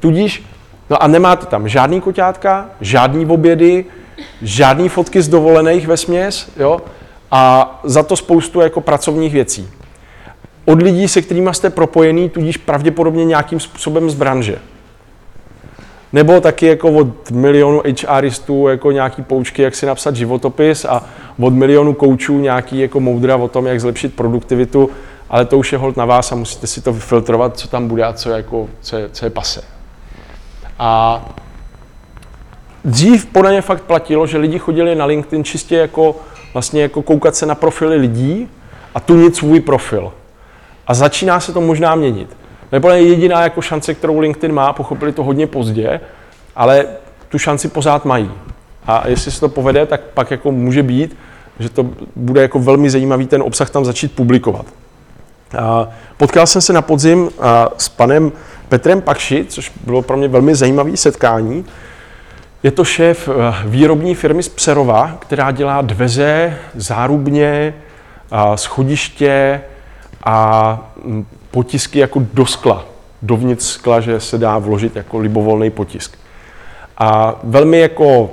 Tudíž, no a nemáte tam žádný koťátka, žádný obědy, žádný fotky z dovolených ve směs, jo? a za to spoustu jako pracovních věcí. Od lidí, se kterými jste propojený, tudíž pravděpodobně nějakým způsobem z branže. Nebo taky jako od milionu HRistů jako nějaký poučky, jak si napsat životopis a od milionu koučů nějaký jako moudra o tom, jak zlepšit produktivitu, ale to už je hold na vás a musíte si to vyfiltrovat, co tam bude a co je, jako, co je, co je pase. A dřív podle mě fakt platilo, že lidi chodili na LinkedIn čistě jako vlastně jako koukat se na profily lidí a tu nic svůj profil. A začíná se to možná měnit. Nebo je jediná jako šance, kterou LinkedIn má, pochopili to hodně pozdě, ale tu šanci pořád mají. A jestli se to povede, tak pak jako může být, že to bude jako velmi zajímavý ten obsah tam začít publikovat. Potkal jsem se na podzim s panem Petrem Pakši, což bylo pro mě velmi zajímavé setkání. Je to šéf výrobní firmy z Pserova, která dělá dveře, zárubně, schodiště a potisky jako do skla. Dovnitř skla, že se dá vložit jako libovolný potisk. A velmi jako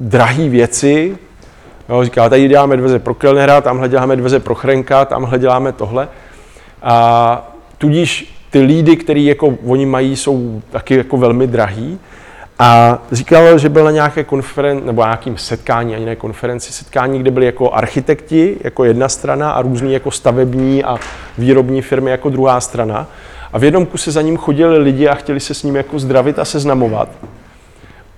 drahé věci, jo, říká, tady děláme dveře pro kelnera, tamhle děláme dveře pro chrenka, tamhle děláme tohle. A tudíž ty lídy, které jako oni mají, jsou taky jako velmi drahý. A říkal, že byl na nějaké konferenci, nebo nějakým setkání, ani ne konferenci, setkání, kde byli jako architekti, jako jedna strana a různý jako stavební a výrobní firmy jako druhá strana. A v jednom kuse za ním chodili lidi a chtěli se s ním jako zdravit a seznamovat,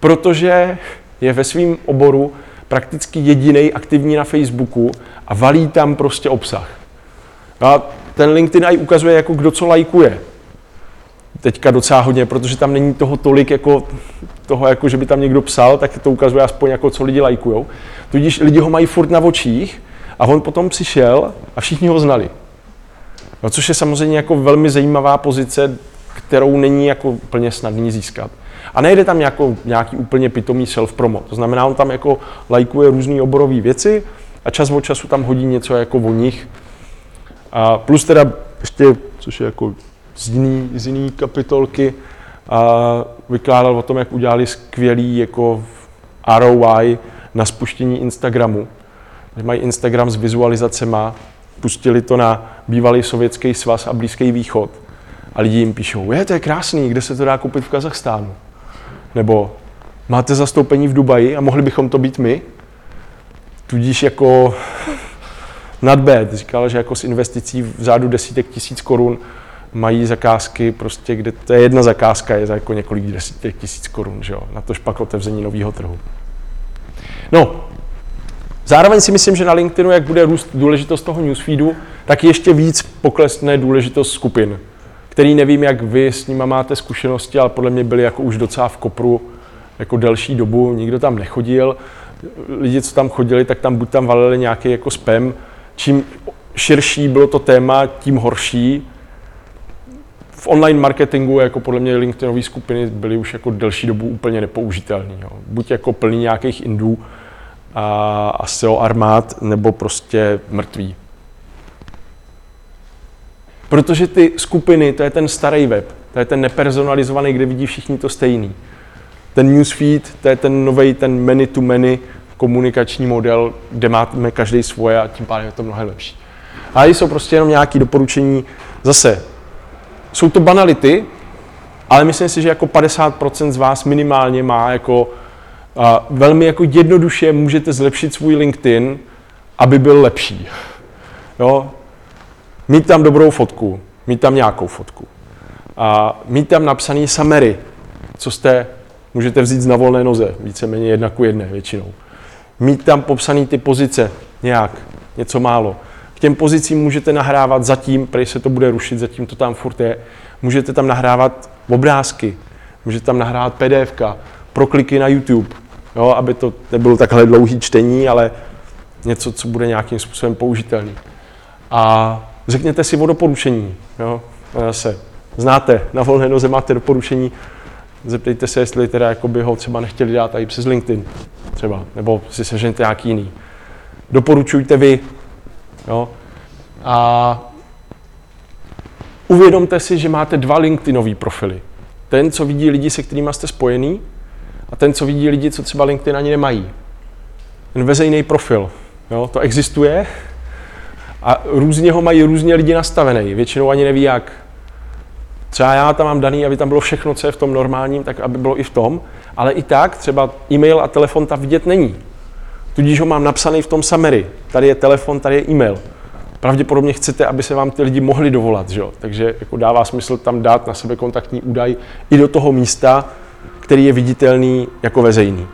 protože je ve svém oboru prakticky jediný aktivní na Facebooku a valí tam prostě obsah. A ten LinkedIn i ukazuje, jako kdo co lajkuje. Teďka docela hodně, protože tam není toho tolik, jako toho, jako že by tam někdo psal, tak to ukazuje aspoň, jako co lidi lajkujou. Tudíž lidi ho mají furt na očích a on potom přišel a všichni ho znali. No, což je samozřejmě jako velmi zajímavá pozice, kterou není jako úplně snadný získat. A nejde tam nějakou, nějaký úplně pitomý self-promo. To znamená, on tam jako lajkuje různé oborové věci a čas od času tam hodí něco jako o nich. A plus teda ještě, což je jako z jiný, z jiný kapitolky, a vykládal o tom, jak udělali skvělý jako ROI na spuštění Instagramu. Mají Instagram s vizualizacema, pustili to na bývalý sovětský svaz a Blízký východ. A lidi jim píšou, je, to je krásný, kde se to dá koupit v Kazachstánu? Nebo máte zastoupení v Dubaji a mohli bychom to být my? Tudíž jako nad bad, říkal, že jako s investicí v řádu desítek tisíc korun mají zakázky, prostě, kde to je jedna zakázka, je za jako několik desítek tisíc korun, že jo? na to pak otevření nového trhu. No, zároveň si myslím, že na LinkedInu, jak bude růst důležitost toho newsfeedu, tak ještě víc poklesne důležitost skupin který nevím, jak vy s nima máte zkušenosti, ale podle mě byli jako už docela v kopru jako delší dobu, nikdo tam nechodil. Lidi, co tam chodili, tak tam buď tam valili nějaký jako spam. Čím širší bylo to téma, tím horší. V online marketingu jako podle mě LinkedInové skupiny byly už jako delší dobu úplně nepoužitelné. Buď jako plný nějakých indů a, a SEO armád, nebo prostě mrtví. Protože ty skupiny, to je ten starý web, to je ten nepersonalizovaný, kde vidí všichni to stejný. Ten newsfeed, to je ten nový, ten many-to-many komunikační model, kde máme každý svoje a tím pádem je to mnohem lepší. A jsou prostě jenom nějaké doporučení. Zase, jsou to banality, ale myslím si, že jako 50% z vás minimálně má jako uh, velmi jako jednoduše můžete zlepšit svůj LinkedIn, aby byl lepší. Jo? mít tam dobrou fotku, mít tam nějakou fotku. A mít tam napsaný summary, co jste, můžete vzít na volné noze, víceméně jedna ku jedné většinou. Mít tam popsaný ty pozice nějak, něco málo. K těm pozicím můžete nahrávat zatím, protože se to bude rušit, zatím to tam furt je. Můžete tam nahrávat obrázky, můžete tam nahrávat PDF, pro kliky na YouTube, jo, aby to nebylo takhle dlouhý čtení, ale něco, co bude nějakým způsobem použitelný. A Řekněte si o doporučení. Jo? Zase, znáte, na volné noze máte doporučení, zeptejte se, jestli teda jako by ho třeba nechtěli dát i přes LinkedIn třeba, nebo si sežente nějaký jiný. Doporučujte vy. Jo? A uvědomte si, že máte dva LinkedInové profily. Ten, co vidí lidi, se kterými jste spojený, a ten, co vidí lidi, co třeba LinkedIn ani nemají. Ten veřejný profil. Jo? To existuje, a různě ho mají různě lidi nastavený, většinou ani neví jak. Třeba já tam mám daný, aby tam bylo všechno, co je v tom normálním, tak aby bylo i v tom, ale i tak třeba e-mail a telefon tam vidět není. Tudíž ho mám napsaný v tom summary. Tady je telefon, tady je e-mail. Pravděpodobně chcete, aby se vám ty lidi mohli dovolat, že? takže jako dává smysl tam dát na sebe kontaktní údaj i do toho místa, který je viditelný jako veřejný.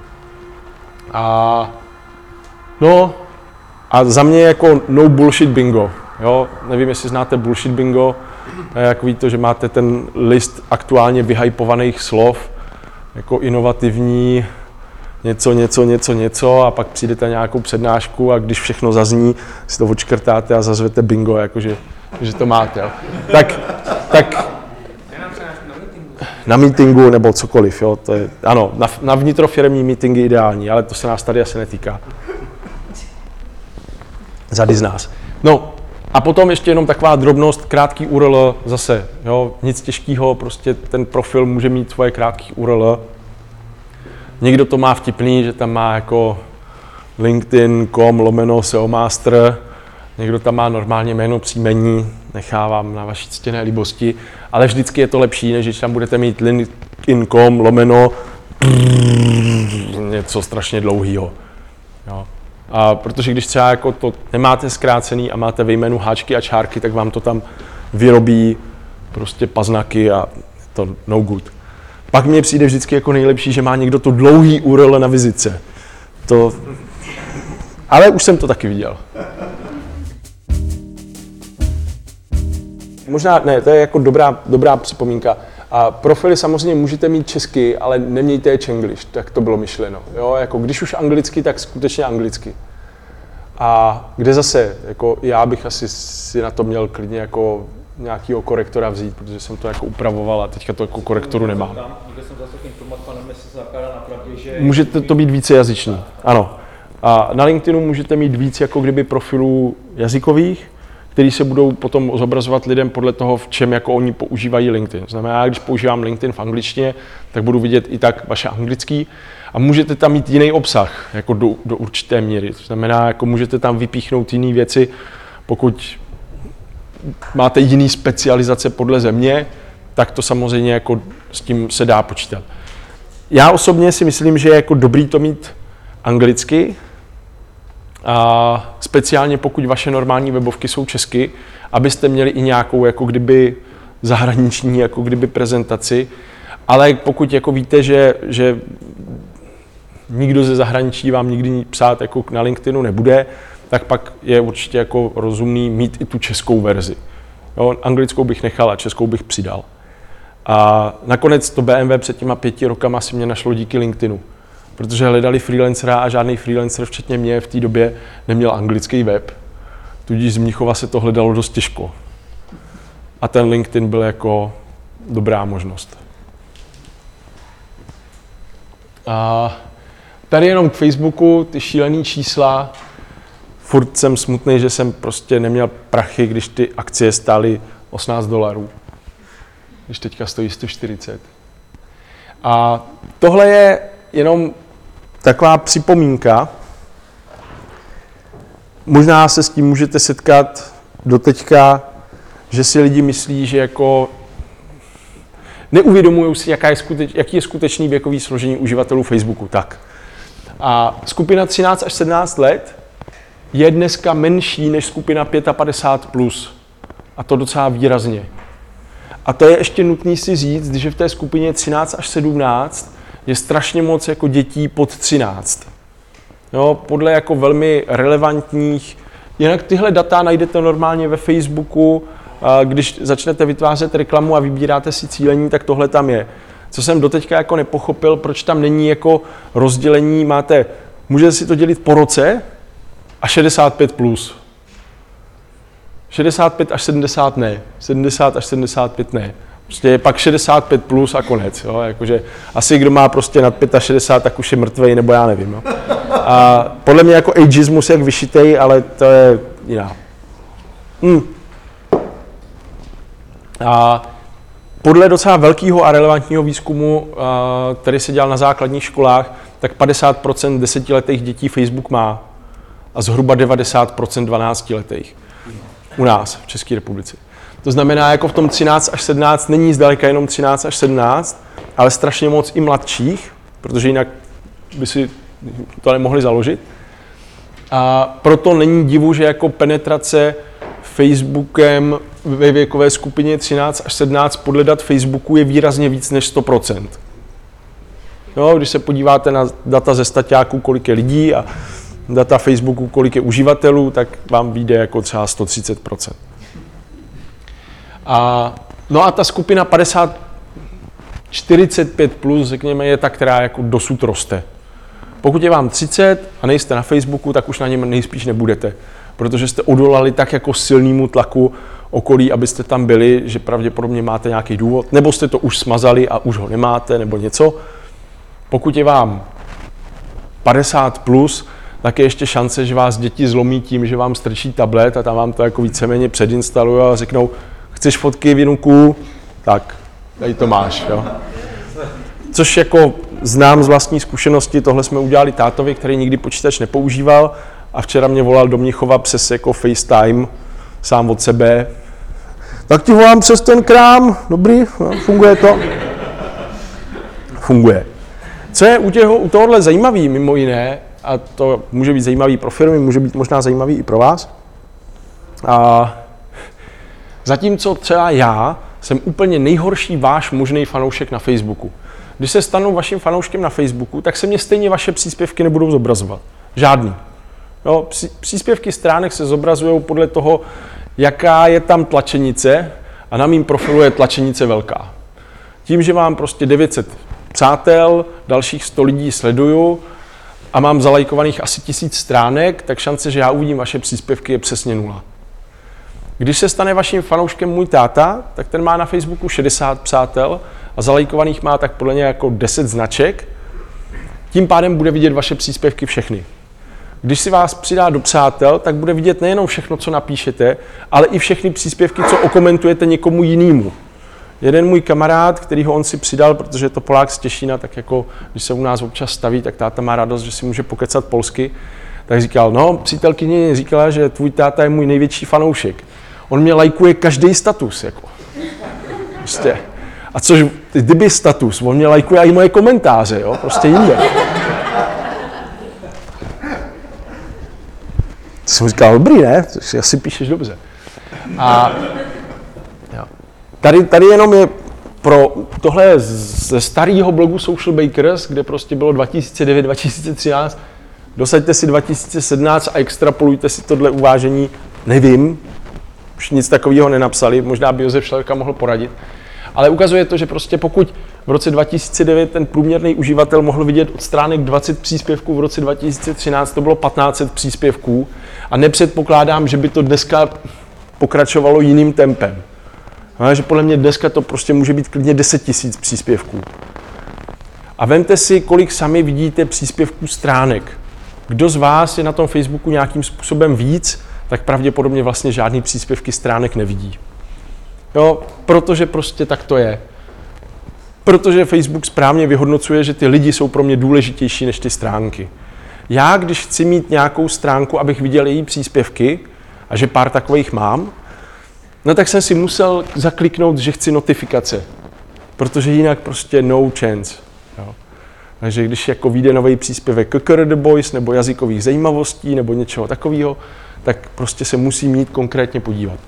A no, a za mě jako no bullshit bingo. Jo? Nevím, jestli znáte bullshit bingo. Takový to, že máte ten list aktuálně vyhypovaných slov, jako inovativní, něco, něco, něco, něco a pak přijdete na nějakou přednášku a když všechno zazní, si to odškrtáte a zazvete bingo, jakože že to máte. Jo. Tak, tak na meetingu nebo cokoliv, jo, to je, ano, na, na vnitrofiremní meetingy ideální, ale to se nás tady asi netýká. Zady z nás. No, a potom ještě jenom taková drobnost, krátký URL zase, jo, nic těžkého, prostě ten profil může mít svoje krátký URL. Někdo to má vtipný, že tam má jako linkedin.com lomeno SEO Master, někdo tam má normálně jméno, příjmení, nechávám na vaší ctěné líbosti, ale vždycky je to lepší, než když tam budete mít linkedin.com lomeno něco strašně dlouhého. Jo. A protože když třeba jako to nemáte zkrácený a máte ve jménu háčky a čárky, tak vám to tam vyrobí prostě paznaky a to no good. Pak mně přijde vždycky jako nejlepší, že má někdo to dlouhý URL na vizitce. To... Ale už jsem to taky viděl. Možná ne, to je jako dobrá, dobrá připomínka. A profily samozřejmě můžete mít česky, ale nemějte je čenglish, tak to bylo myšleno. Jo, jako když už anglicky, tak skutečně anglicky. A kde zase, jako já bych asi si na to měl klidně jako nějakého korektora vzít, protože jsem to jako upravoval a teďka to jako korektoru nemám. Můžete to být více jazyční, ano. A na LinkedInu můžete mít víc jako kdyby profilů jazykových, který se budou potom zobrazovat lidem podle toho, v čem jako oni používají LinkedIn. Znamená, když používám LinkedIn v angličtině, tak budu vidět i tak vaše anglický a můžete tam mít jiný obsah, jako do, do určité míry. To znamená, jako můžete tam vypíchnout jiné věci, pokud máte jiný specializace podle země, tak to samozřejmě jako s tím se dá počítat. Já osobně si myslím, že je jako dobrý to mít anglicky, a speciálně pokud vaše normální webovky jsou česky, abyste měli i nějakou jako kdyby zahraniční jako kdyby prezentaci, ale pokud jako víte, že, že nikdo ze zahraničí vám nikdy psát jako na LinkedInu nebude, tak pak je určitě jako rozumný mít i tu českou verzi. Jo, anglickou bych nechal a českou bych přidal. A nakonec to BMW před těma pěti rokama si mě našlo díky LinkedInu protože hledali freelancera a žádný freelancer, včetně mě, v té době neměl anglický web. Tudíž z Mnichova se to hledalo dost těžko. A ten LinkedIn byl jako dobrá možnost. A tady jenom k Facebooku ty šílené čísla. Furt jsem smutný, že jsem prostě neměl prachy, když ty akcie stály 18 dolarů. Když teďka stojí 140. A tohle je jenom taková připomínka. Možná se s tím můžete setkat do teďka, že si lidi myslí, že jako neuvědomují si, jaká je skuteč, jaký je skutečný věkový složení uživatelů Facebooku. Tak. A skupina 13 až 17 let je dneska menší než skupina 55+. Plus. A to docela výrazně. A to je ještě nutný si říct, že v té skupině 13 až 17 je strašně moc jako dětí pod 13. Jo, podle jako velmi relevantních, jinak tyhle data najdete normálně ve Facebooku, když začnete vytvářet reklamu a vybíráte si cílení, tak tohle tam je. Co jsem doteďka jako nepochopil, proč tam není jako rozdělení, máte, můžete si to dělit po roce a 65 plus. 65 až 70 ne, 70 až 75 ne. Prostě je pak 65 plus a konec. Jo? Jakože asi kdo má prostě nad 65, tak už je mrtvý, nebo já nevím. Jo? A podle mě jako ageismus jak vyšitej, ale to je jiná. Hmm. A podle docela velkého a relevantního výzkumu, který se dělal na základních školách, tak 50% desetiletých dětí Facebook má a zhruba 90% 12 letých u nás v České republice. To znamená, jako v tom 13 až 17 není zdaleka jenom 13 až 17, ale strašně moc i mladších, protože jinak by si to nemohli založit. A proto není divu, že jako penetrace Facebookem ve věkové skupině 13 až 17 podle dat Facebooku je výrazně víc než 100%. No, když se podíváte na data ze staťáků, kolik je lidí a data Facebooku, kolik je uživatelů, tak vám vyjde jako třeba 130%. A, no a ta skupina 50, 45 plus, řekněme, je ta, která jako dosud roste. Pokud je vám 30 a nejste na Facebooku, tak už na něm nejspíš nebudete, protože jste odolali tak jako silnému tlaku okolí, abyste tam byli, že pravděpodobně máte nějaký důvod, nebo jste to už smazali a už ho nemáte, nebo něco. Pokud je vám 50 plus, tak je ještě šance, že vás děti zlomí tím, že vám strčí tablet a tam vám to jako víceméně předinstalují a řeknou, chceš fotky vínku, tak tady to máš. Jo. Což jako znám z vlastní zkušenosti, tohle jsme udělali tátovi, který nikdy počítač nepoužíval a včera mě volal do Mnichova přes jako FaceTime, sám od sebe. Tak ti volám přes ten krám, dobrý, no, funguje to? Funguje. Co je u, těho, u tohohle zajímavý, mimo jiné, a to může být zajímavý pro firmy, může být možná zajímavý i pro vás, a zatímco třeba já jsem úplně nejhorší váš možný fanoušek na Facebooku. Když se stanu vaším fanouškem na Facebooku, tak se mě stejně vaše příspěvky nebudou zobrazovat. Žádný. Jo, příspěvky stránek se zobrazují podle toho, jaká je tam tlačenice a na mým profilu je tlačenice velká. Tím, že mám prostě 900 přátel, dalších 100 lidí sleduju a mám zalajkovaných asi 1000 stránek, tak šance, že já uvidím vaše příspěvky je přesně nula. Když se stane vaším fanouškem můj táta, tak ten má na Facebooku 60 přátel a zalajkovaných má tak podle něj jako 10 značek. Tím pádem bude vidět vaše příspěvky všechny. Když si vás přidá do přátel, tak bude vidět nejenom všechno, co napíšete, ale i všechny příspěvky, co okomentujete někomu jinému. Jeden můj kamarád, který ho on si přidal, protože je to Polák z Těšína, tak jako když se u nás občas staví, tak táta má radost, že si může pokecat polsky, tak říkal, no, přítelkyně říkala, že tvůj táta je můj největší fanoušek. On mě lajkuje každý status, jako. Prostě. A což, kdyby status, on mě lajkuje i moje komentáře, jo, prostě jinde. jsem říkal, dobrý, ne? To asi píšeš dobře. A. Tady, tady jenom je pro tohle ze starého blogu Social Bakers, kde prostě bylo 2009-2013, dosaďte si 2017 a extrapolujte si tohle uvážení, nevím, už nic takového nenapsali, možná by Josef Šlerka mohl poradit, ale ukazuje to, že prostě pokud v roce 2009 ten průměrný uživatel mohl vidět od stránek 20 příspěvků, v roce 2013 to bylo 1500 příspěvků. A nepředpokládám, že by to dneska pokračovalo jiným tempem. No, že podle mě dneska to prostě může být klidně 10 000 příspěvků. A vemte si, kolik sami vidíte příspěvků stránek. Kdo z vás je na tom Facebooku nějakým způsobem víc, tak pravděpodobně vlastně žádný příspěvky stránek nevidí. Jo, protože prostě tak to je. Protože Facebook správně vyhodnocuje, že ty lidi jsou pro mě důležitější než ty stránky. Já, když chci mít nějakou stránku, abych viděl její příspěvky, a že pár takových mám, no tak jsem si musel zakliknout, že chci notifikace. Protože jinak prostě no chance. Jo. Takže když jako vyjde nový příspěvek Cocker the Boys nebo jazykových zajímavostí nebo něčeho takového, tak prostě se musím mít konkrétně podívat.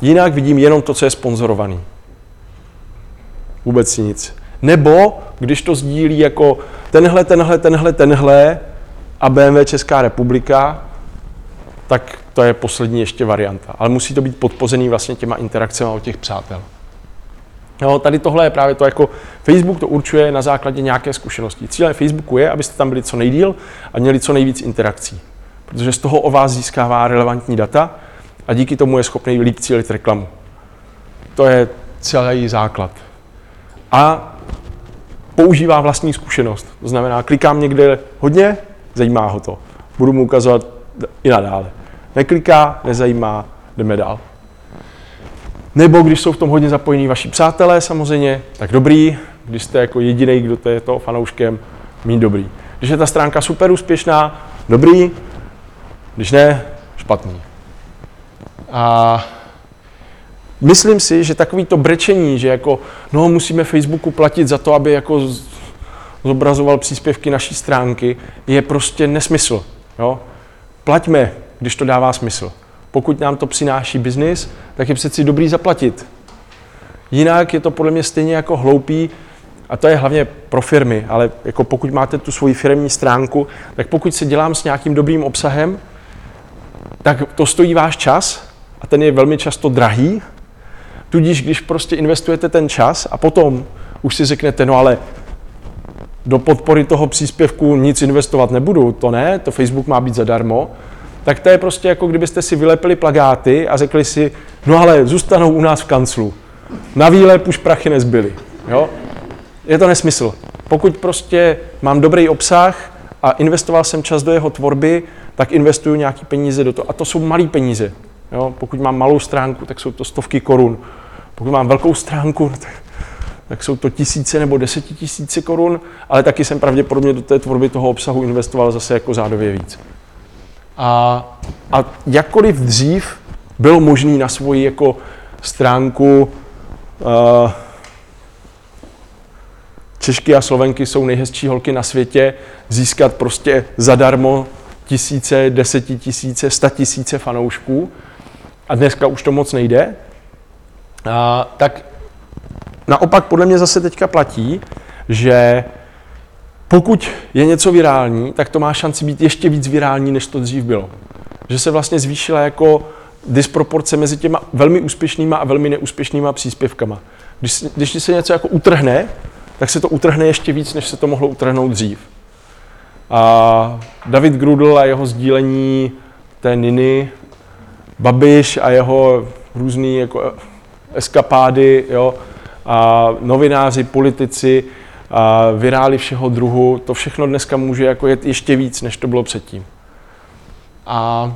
Jinak vidím jenom to, co je sponzorovaný. Vůbec nic. Nebo když to sdílí jako tenhle, tenhle, tenhle, tenhle a BMW Česká republika, tak to je poslední ještě varianta. Ale musí to být podpozený vlastně těma interakcemi od těch přátel. No, tady tohle je právě to, jako Facebook to určuje na základě nějaké zkušenosti. Cílem Facebooku je, abyste tam byli co nejdíl a měli co nejvíc interakcí. Protože z toho o vás získává relevantní data a díky tomu je schopný líp cílit reklamu. To je celý základ. A používá vlastní zkušenost. To znamená, klikám někde hodně, zajímá ho to. Budu mu ukazovat i nadále. Nekliká, nezajímá, jdeme dál. Nebo když jsou v tom hodně zapojení vaši přátelé samozřejmě, tak dobrý. Když jste jako jediný, kdo to je toho fanouškem, mít dobrý. Když je ta stránka super úspěšná, dobrý. Když ne, špatný. A myslím si, že takový to brečení, že jako, no musíme Facebooku platit za to, aby jako zobrazoval příspěvky naší stránky, je prostě nesmysl. Jo? Plaťme, když to dává smysl. Pokud nám to přináší biznis, tak je přeci dobrý zaplatit. Jinak je to podle mě stejně jako hloupý, a to je hlavně pro firmy, ale jako pokud máte tu svoji firmní stránku, tak pokud se dělám s nějakým dobrým obsahem, tak to stojí váš čas a ten je velmi často drahý, Tudíž, když prostě investujete ten čas a potom už si řeknete, no ale do podpory toho příspěvku nic investovat nebudu, to ne, to Facebook má být zadarmo, tak to je prostě jako kdybyste si vylepili plagáty a řekli si, no ale zůstanou u nás v kanclu. Na výlep už prachy nezbyly. Jo? Je to nesmysl. Pokud prostě mám dobrý obsah a investoval jsem čas do jeho tvorby, tak investuju nějaký peníze do toho. A to jsou malé peníze. Jo? Pokud mám malou stránku, tak jsou to stovky korun. Pokud mám velkou stránku, tak, tak jsou to tisíce nebo desetitisíce korun, ale taky jsem pravděpodobně do té tvorby toho obsahu investoval zase jako zádově víc. A, a jakkoliv dřív bylo možné na svoji jako stránku uh, Češky a Slovenky jsou nejhezčí holky na světě, získat prostě zadarmo tisíce, desetitisíce, sta tisíce fanoušků. A dneska už to moc nejde. A, tak naopak podle mě zase teďka platí, že pokud je něco virální, tak to má šanci být ještě víc virální, než to dřív bylo. Že se vlastně zvýšila jako disproporce mezi těma velmi úspěšnýma a velmi neúspěšnýma příspěvkama. Když, když se něco jako utrhne, tak se to utrhne ještě víc, než se to mohlo utrhnout dřív. A David Grudl a jeho sdílení té Niny, Babiš a jeho různý jako eskapády, jo, a novináři, politici, virály všeho druhu, to všechno dneska může jako jet ještě víc, než to bylo předtím. A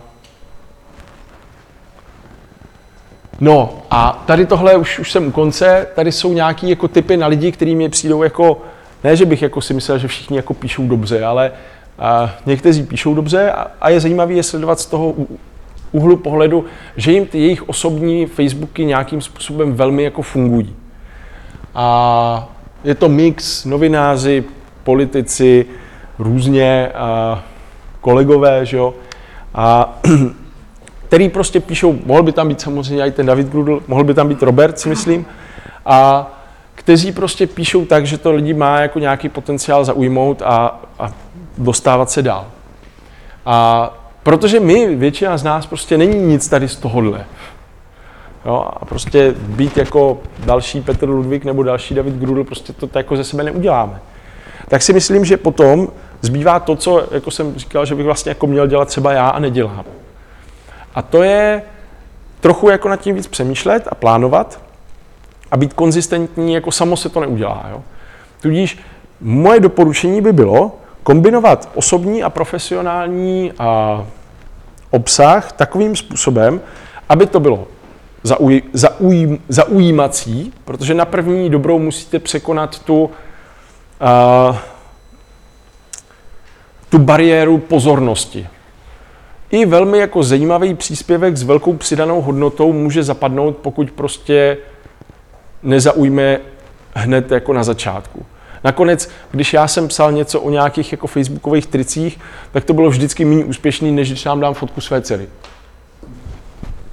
No a tady tohle už, už jsem u konce, tady jsou nějaký jako typy na lidi, kteří mi přijdou jako, ne, že bych jako si myslel, že všichni jako píšou dobře, ale a někteří píšou dobře a, a je zajímavé je sledovat z toho úhlu pohledu, že jim ty jejich osobní Facebooky nějakým způsobem velmi jako fungují. A je to mix novináři, politici, různě a kolegové, že jo. A který prostě píšou, mohl by tam být samozřejmě i ten David Grudl, mohl by tam být Robert, si myslím, a kteří prostě píšou tak, že to lidi má jako nějaký potenciál zaujmout a, a dostávat se dál. A protože my, většina z nás, prostě není nic tady z tohohle. Jo, a prostě být jako další Petr Ludvík nebo další David Grudl, prostě to jako ze sebe neuděláme. Tak si myslím, že potom zbývá to, co jako jsem říkal, že bych vlastně jako měl dělat třeba já a nedělám. A to je trochu jako nad tím víc přemýšlet a plánovat a být konzistentní, jako samo se to neudělá. Jo? Tudíž moje doporučení by bylo kombinovat osobní a profesionální a obsah takovým způsobem, aby to bylo zauj, zauj, zaujímací, protože na první dobrou musíte překonat tu, uh, tu bariéru pozornosti. I velmi jako zajímavý příspěvek s velkou přidanou hodnotou může zapadnout, pokud prostě nezaujme hned jako na začátku. Nakonec, když já jsem psal něco o nějakých jako facebookových tricích, tak to bylo vždycky méně úspěšný, než když nám dám fotku své dcery.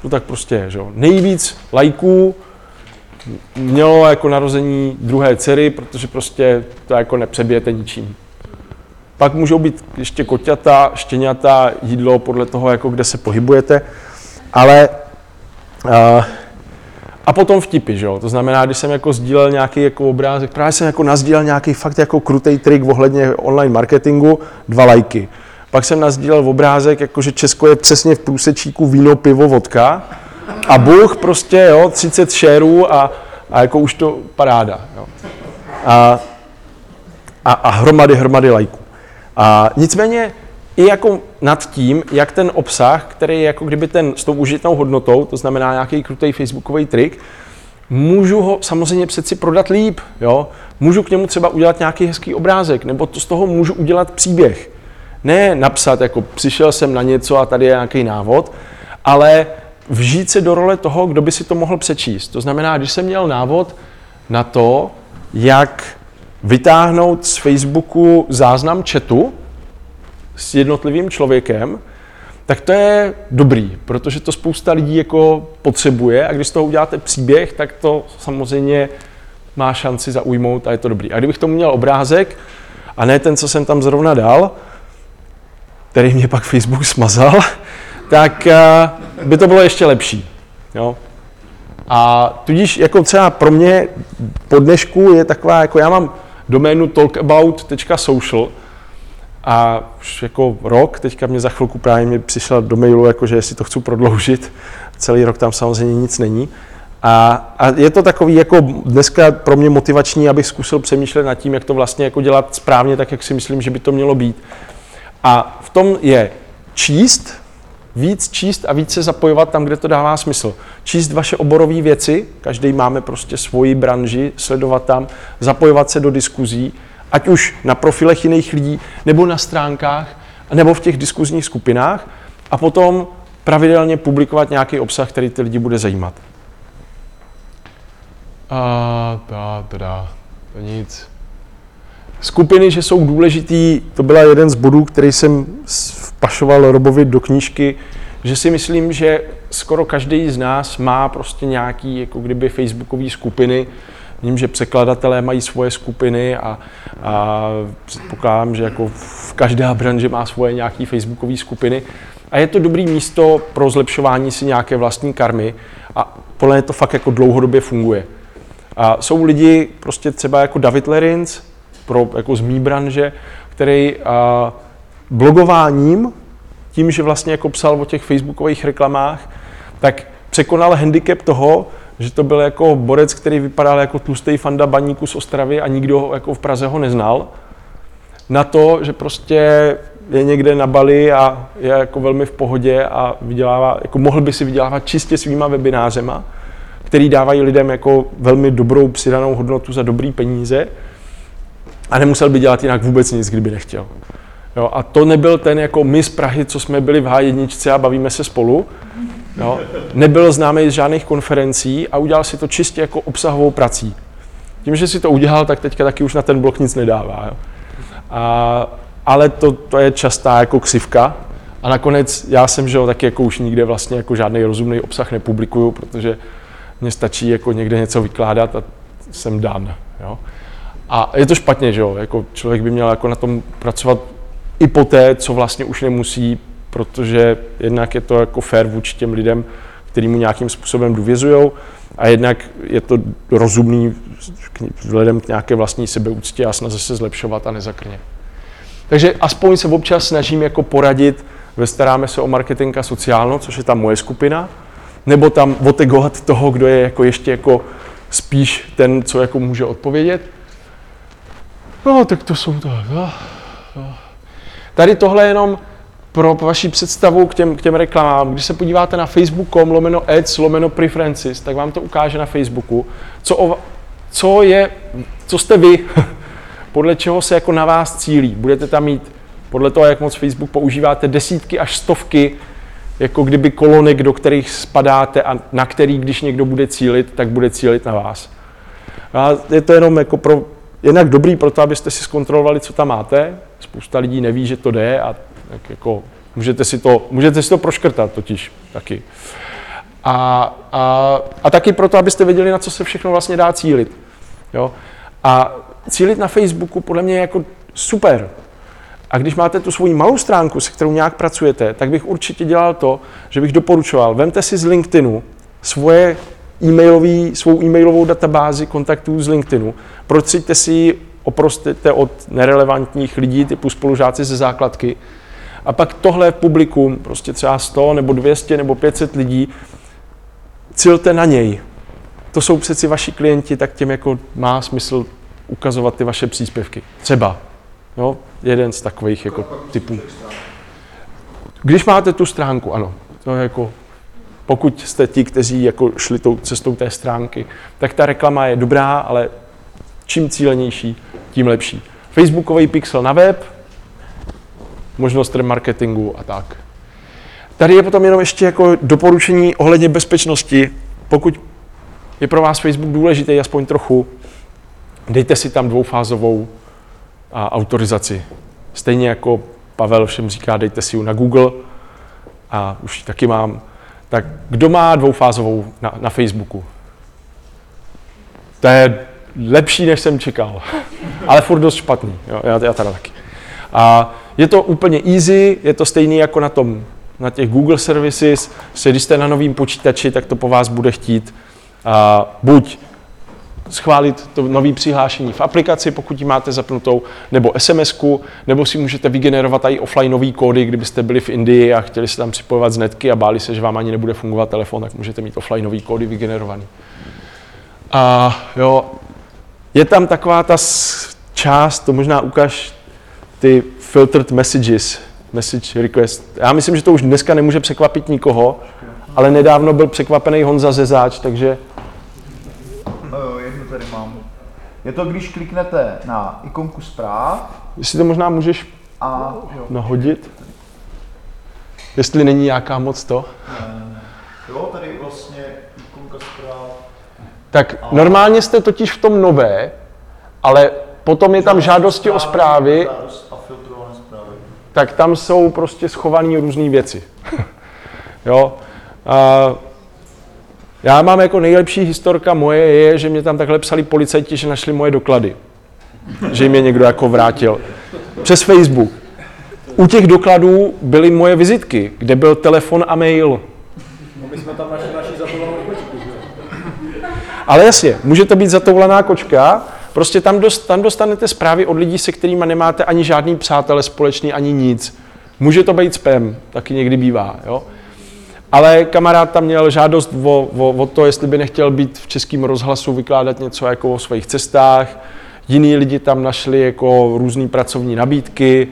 To tak prostě že jo. Nejvíc lajků mělo jako narození druhé dcery, protože prostě to jako nepřebijete ničím. Pak můžou být ještě koťata, štěňata, jídlo podle toho, jako kde se pohybujete. Ale uh, a potom vtipy, že jo? To znamená, když jsem jako sdílel nějaký jako obrázek, právě jsem jako nazdílel nějaký fakt jako krutý trik ohledně online marketingu, dva lajky. Pak jsem nazdílel obrázek, jako že Česko je přesně v průsečíku víno, pivo, vodka. A Bůh prostě, jo, 30 šerů a, a jako už to paráda. Jo. A, a, a hromady, hromady lajků. A nicméně i jako nad tím, jak ten obsah, který je jako kdyby ten s tou užitnou hodnotou, to znamená nějaký krutý facebookový trik, můžu ho samozřejmě přeci prodat líp, jo? Můžu k němu třeba udělat nějaký hezký obrázek, nebo to z toho můžu udělat příběh. Ne napsat, jako přišel jsem na něco a tady je nějaký návod, ale vžít se do role toho, kdo by si to mohl přečíst. To znamená, když jsem měl návod na to, jak vytáhnout z Facebooku záznam chatu s jednotlivým člověkem, tak to je dobrý, protože to spousta lidí jako potřebuje a když z toho uděláte příběh, tak to samozřejmě má šanci zaujmout a je to dobrý. A kdybych tomu měl obrázek, a ne ten, co jsem tam zrovna dal, který mě pak Facebook smazal, tak uh, by to bylo ještě lepší. Jo? A tudíž jako třeba pro mě po dnešku je taková, jako já mám doménu talkabout.social a už jako rok, teďka mě za chvilku právě mi přišla do mailu, jako že jestli to chci prodloužit, celý rok tam samozřejmě nic není. A, a je to takový jako dneska pro mě motivační, abych zkusil přemýšlet nad tím, jak to vlastně jako dělat správně, tak jak si myslím, že by to mělo být. A v tom je číst, víc číst a víc se zapojovat tam, kde to dává smysl. Číst vaše oborové věci, každý máme prostě svoji branži, sledovat tam, zapojovat se do diskuzí, ať už na profilech jiných lidí, nebo na stránkách, nebo v těch diskuzních skupinách a potom pravidelně publikovat nějaký obsah, který ty lidi bude zajímat. A ta, teda, to nic. Skupiny, že jsou důležitý, to byla jeden z bodů, který jsem vpašoval Robovi do knížky, že si myslím, že skoro každý z nás má prostě nějaký, jako kdyby facebookové skupiny, Vím, že překladatelé mají svoje skupiny a, a předpokládám, že jako v každá branže má svoje nějaké facebookové skupiny. A je to dobrý místo pro zlepšování si nějaké vlastní karmy a podle mě to fakt jako dlouhodobě funguje. A jsou lidi, prostě třeba jako David Lerins, pro, jako z mý branže, který a, blogováním, tím, že vlastně jako psal o těch facebookových reklamách, tak překonal handicap toho, že to byl jako borec, který vypadal jako tlustý fanda baníku z Ostravy a nikdo jako v Praze ho neznal. Na to, že prostě je někde na Bali a je jako velmi v pohodě a vydělává, jako mohl by si vydělávat čistě svýma webinářema, který dávají lidem jako velmi dobrou přidanou hodnotu za dobrý peníze a nemusel by dělat jinak vůbec nic, kdyby nechtěl. Jo, a to nebyl ten jako my z Prahy, co jsme byli v H1 a bavíme se spolu, Jo? Nebyl známý z žádných konferencí a udělal si to čistě jako obsahovou prací. Tím, že si to udělal, tak teďka taky už na ten blok nic nedává. Jo? A, ale to, to je častá jako ksivka. A nakonec já jsem, že jo, taky jako už nikde vlastně jako žádný rozumný obsah nepublikuju, protože mně stačí jako někde něco vykládat a jsem dan. Jo? A je to špatně, že jo, jako člověk by měl jako na tom pracovat i poté, co vlastně už nemusí protože jednak je to jako fair vůči těm lidem, který mu nějakým způsobem důvěřují, a jednak je to rozumný vzhledem k nějaké vlastní sebeúctě a snaze se zlepšovat a nezakrně. Takže aspoň se občas snažím jako poradit, staráme se o marketing a sociálno, což je ta moje skupina, nebo tam otegovat toho, kdo je jako ještě jako spíš ten, co jako může odpovědět. No, tak to jsou to. No, no. Tady tohle je jenom pro vaši představu k těm, k těm reklamám, když se podíváte na facebook.com lomeno ads lomeno preferences, tak vám to ukáže na Facebooku, co, o, co je, co jste vy, podle čeho se jako na vás cílí. Budete tam mít, podle toho, jak moc Facebook používáte, desítky až stovky jako kdyby kolonek, do kterých spadáte a na který, když někdo bude cílit, tak bude cílit na vás. A je to jenom jako pro, jednak dobrý pro to, abyste si zkontrolovali, co tam máte. Spousta lidí neví, že to jde a tak jako můžete si to, můžete si to proškrtat totiž taky. A, a, a taky proto, abyste věděli, na co se všechno vlastně dá cílit. Jo? A cílit na Facebooku podle mě je jako super. A když máte tu svoji malou stránku, se kterou nějak pracujete, tak bych určitě dělal to, že bych doporučoval, vemte si z LinkedInu svoje e-mailový, svou e-mailovou databázi kontaktů z LinkedInu, procíte si ji, oprostěte od nerelevantních lidí typu spolužáci ze základky a pak tohle publikum, prostě třeba 100 nebo 200 nebo 500 lidí, cilte na něj. To jsou přeci vaši klienti, tak těm jako má smysl ukazovat ty vaše příspěvky. Třeba. Jo, jeden z takových jako typů. Když máte tu stránku, ano, to je jako, pokud jste ti, kteří jako šli tou cestou té stránky, tak ta reklama je dobrá, ale čím cílenější, tím lepší. Facebookový pixel na web, možnost remarketingu a tak. Tady je potom jenom ještě jako doporučení ohledně bezpečnosti. Pokud je pro vás Facebook důležitý aspoň trochu, dejte si tam dvoufázovou a, autorizaci. Stejně jako Pavel všem říká, dejte si ji na Google a už taky mám. Tak kdo má dvoufázovou na, na Facebooku? To je lepší, než jsem čekal, ale furt dost špatný. Jo, já, já teda taky. A je to úplně easy, je to stejný jako na tom, na těch Google services, když jste na novém počítači, tak to po vás bude chtít a, buď schválit to nové přihlášení v aplikaci, pokud ji máte zapnutou, nebo sms nebo si můžete vygenerovat i offlineové kódy, kdybyste byli v Indii a chtěli se tam připojovat z netky a báli se, že vám ani nebude fungovat telefon, tak můžete mít offlineové kódy vygenerovaný. A jo, je tam taková ta část, to možná ukáž, ty filtered messages, message request. Já myslím, že to už dneska nemůže překvapit nikoho, ale nedávno byl překvapený Honza Zezáč, takže No jo, jednu tady mám. Je to, když kliknete na ikonku zpráv jestli to možná můžeš a jo, nahodit, jestli není nějaká moc to. jo tady vlastně ikonka zpráv. Tak normálně jste totiž v tom nové, ale potom je tam žádosti o zprávy, a filtrované zprávy. tak tam jsou prostě schované různé věci. jo. A já mám jako nejlepší historka moje je, že mě tam takhle psali policajti, že našli moje doklady. Že jim je někdo jako vrátil. Přes Facebook. U těch dokladů byly moje vizitky, kde byl telefon a mail. No my jsme tam našli naši zatovanou kočku? Ale jasně, může to být zatoulaná kočka, prostě tam, dost, tam dostanete zprávy od lidí, se kterými nemáte ani žádný přátele společný, ani nic. Může to být spam, taky někdy bývá, jo. Ale kamarád tam měl žádost o, o, o to, jestli by nechtěl být v českém rozhlasu, vykládat něco jako o svých cestách. Jiní lidi tam našli jako různé pracovní nabídky,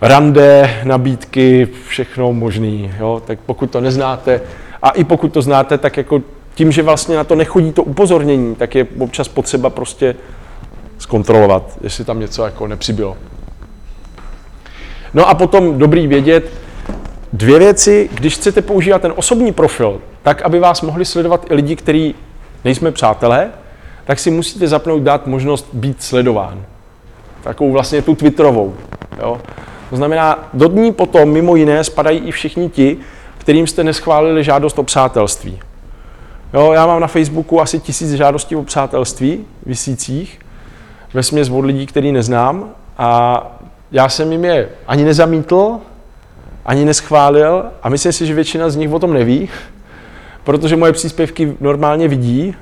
rande, nabídky, všechno možný. Jo? Tak pokud to neznáte, a i pokud to znáte, tak jako tím, že vlastně na to nechodí to upozornění, tak je občas potřeba prostě zkontrolovat, jestli tam něco jako nepřibylo. No a potom dobrý vědět, dvě věci, když chcete používat ten osobní profil, tak aby vás mohli sledovat i lidi, kteří nejsme přátelé, tak si musíte zapnout dát možnost být sledován. Takovou vlastně tu Twitterovou. Jo? To znamená, do dní potom mimo jiné spadají i všichni ti, kterým jste neschválili žádost o přátelství. Jo, já mám na Facebooku asi tisíc žádostí o přátelství visících, ve směs od lidí, který neznám a já jsem jim je ani nezamítl, ani neschválil a myslím si, že většina z nich o tom neví, protože moje příspěvky normálně vidí,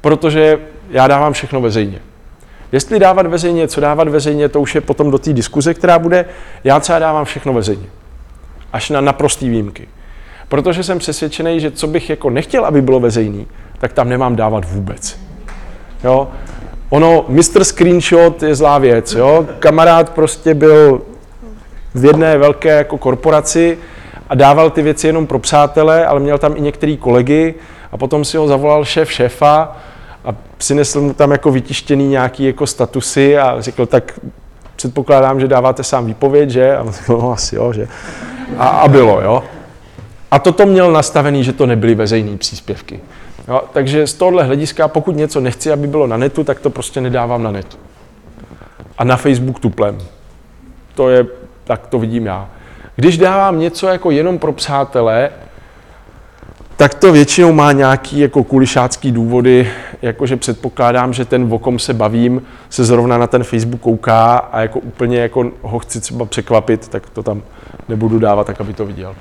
protože já dávám všechno veřejně. Jestli dávat veřejně, co dávat veřejně, to už je potom do té diskuze, která bude. Já třeba dávám všechno veřejně. Až na naprostý výjimky. Protože jsem přesvědčený, že co bych jako nechtěl, aby bylo veřejný, tak tam nemám dávat vůbec. Jo? Ono, Mr. Screenshot je zlá věc. Jo? Kamarád prostě byl v jedné velké jako korporaci a dával ty věci jenom pro přátele, ale měl tam i některý kolegy a potom si ho zavolal šéf šéfa a přinesl mu tam jako vytištěný nějaký jako statusy a řekl, tak předpokládám, že dáváte sám výpověď, že? A on řekl, no asi jo, že? A, a bylo, jo. A toto měl nastavený, že to nebyly veřejné příspěvky. Jo, takže z tohohle hlediska, pokud něco nechci, aby bylo na netu, tak to prostě nedávám na netu. A na Facebook tuplem. To je, tak to vidím já. Když dávám něco jako jenom pro přátelé, tak to většinou má nějaký jako kulišácký důvody, jakože předpokládám, že ten, o kom se bavím, se zrovna na ten Facebook kouká a jako úplně jako ho chci třeba překvapit, tak to tam nebudu dávat tak, aby to viděl.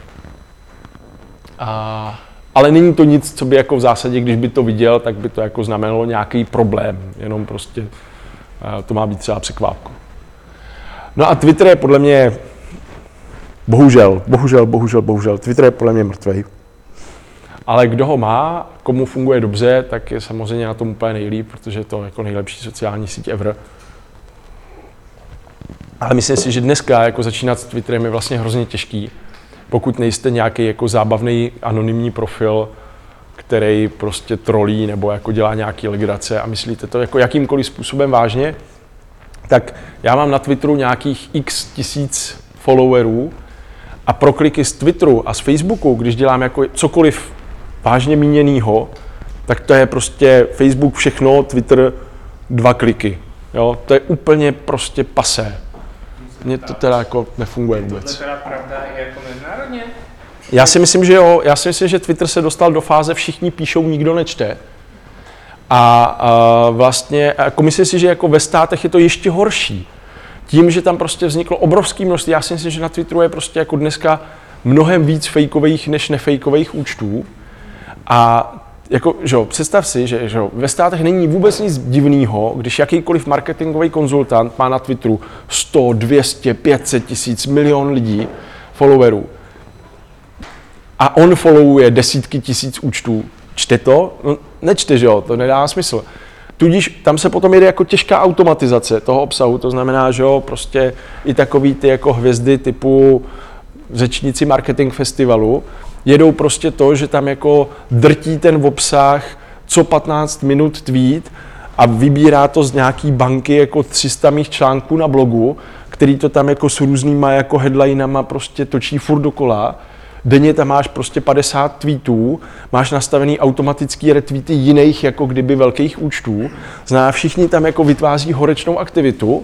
A, ale není to nic, co by jako v zásadě, když by to viděl, tak by to jako znamenalo nějaký problém, jenom prostě to má být třeba překvápko. No a Twitter je podle mě, bohužel, bohužel, bohužel, bohužel, Twitter je podle mě mrtvej. Ale kdo ho má, komu funguje dobře, tak je samozřejmě na tom úplně nejlíp, protože je to jako nejlepší sociální síť ever. Ale myslím si, že dneska jako začínat s Twitterem je vlastně hrozně těžký, pokud nejste nějaký jako zábavný anonymní profil, který prostě trolí nebo jako dělá nějaký legrace a myslíte to jako jakýmkoliv způsobem vážně, tak já mám na Twitteru nějakých x tisíc followerů a pro kliky z Twitteru a z Facebooku, když dělám jako cokoliv vážně míněnýho, tak to je prostě Facebook všechno, Twitter dva kliky. Jo? To je úplně prostě pasé. Mně to teda jako nefunguje Je vůbec. to teda pravda i jako mezinárodně? Já si myslím, že jo. Já si myslím, že Twitter se dostal do fáze všichni píšou, nikdo nečte. A, a vlastně, jako myslím si, že jako ve státech je to ještě horší. Tím, že tam prostě vzniklo obrovské množství, já si myslím, že na Twitteru je prostě jako dneska mnohem víc fejkových než nefejkových účtů. A jako, že jo, představ si, že, že jo, ve státech není vůbec nic divného, když jakýkoliv marketingový konzultant má na Twitteru 100, 200, 500 tisíc, milion lidí, followerů. A on followuje desítky tisíc účtů. Čte to? No, nečte, že jo, to nedá smysl. Tudíž tam se potom jede jako těžká automatizace toho obsahu, to znamená, že jo, prostě i takový ty jako hvězdy typu řečníci marketing festivalu, jedou prostě to, že tam jako drtí ten obsah co 15 minut tweet a vybírá to z nějaký banky jako 300 mých článků na blogu, který to tam jako s různýma jako headlinama prostě točí furt dokola. Denně tam máš prostě 50 tweetů, máš nastavený automatický retweety jiných jako kdyby velkých účtů. Zná všichni tam jako vytváří horečnou aktivitu,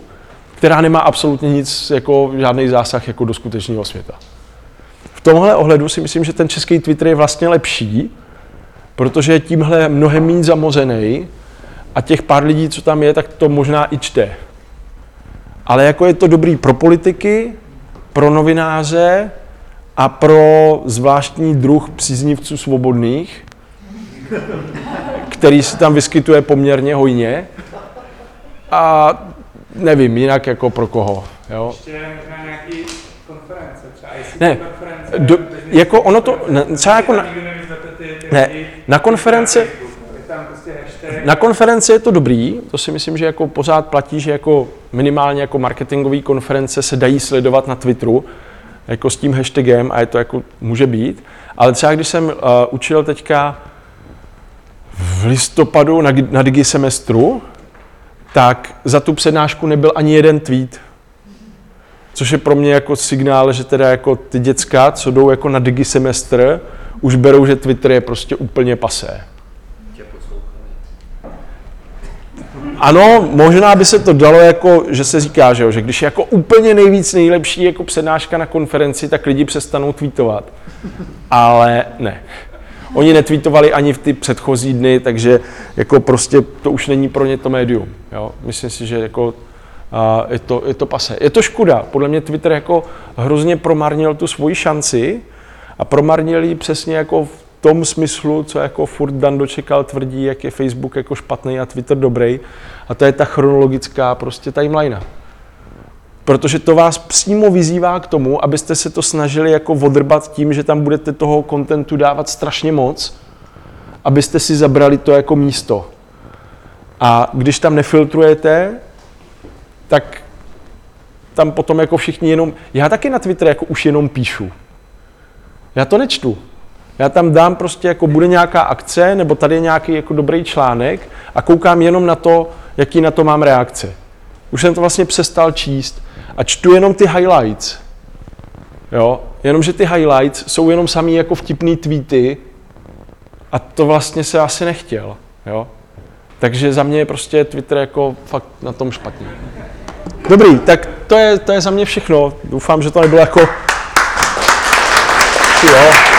která nemá absolutně nic, jako žádný zásah jako do skutečného světa. V tomhle ohledu si myslím, že ten český Twitter je vlastně lepší, protože je tímhle mnohem méně zamořený a těch pár lidí, co tam je, tak to možná i čte. Ale jako je to dobrý pro politiky, pro novináře a pro zvláštní druh příznivců svobodných, který se tam vyskytuje poměrně hojně. A nevím, jinak jako pro koho. Jo? Ještě možná nějaký konference, třeba Ne, konference. do- jako ono to- ne, třeba jako na- Ne, na konferenci- na Facebooku. Je tam prostě. Na konferenci je to dobrý, to si myslím, že jako pořád platí, že jako minimálně jako marketingové konference se dají sledovat na Twitteru, jako s tím hashtagem a je to jako může být. Ale třeba když jsem uh, učil teďka v listopadu na, na Digi semestru, tak za tu přednášku nebyl ani jeden tweet. Což je pro mě jako signál, že teda jako ty děcka, co jdou jako na Digi semestr, už berou, že Twitter je prostě úplně pasé. Tě poslouchali. Ano, možná by se to dalo jako, že se říká, že, jo, že když je jako úplně nejvíc nejlepší jako přednáška na konferenci, tak lidi přestanou tweetovat. Ale ne. Oni netweetovali ani v ty předchozí dny, takže jako prostě to už není pro ně to médium. Jo? Myslím si, že jako a je, to, je to pase. Je to škoda. Podle mě Twitter jako hrozně promarnil tu svoji šanci a promarnil ji přesně jako v tom smyslu, co jako furt Dan dočekal tvrdí, jak je Facebook jako špatný a Twitter dobrý. A to je ta chronologická prostě timeline. Protože to vás přímo vyzývá k tomu, abyste se to snažili jako odrbat tím, že tam budete toho kontentu dávat strašně moc, abyste si zabrali to jako místo. A když tam nefiltrujete, tak tam potom jako všichni jenom... Já taky na Twitter jako už jenom píšu. Já to nečtu. Já tam dám prostě, jako bude nějaká akce, nebo tady je nějaký jako dobrý článek a koukám jenom na to, jaký na to mám reakce. Už jsem to vlastně přestal číst a čtu jenom ty highlights. Jo, jenomže ty highlights jsou jenom samý jako vtipný tweety a to vlastně se asi nechtěl. Jo? Takže za mě je prostě Twitter jako fakt na tom špatně. Dobrý, tak to je, to je za mě všechno. Doufám, že to nebylo jako... Jo.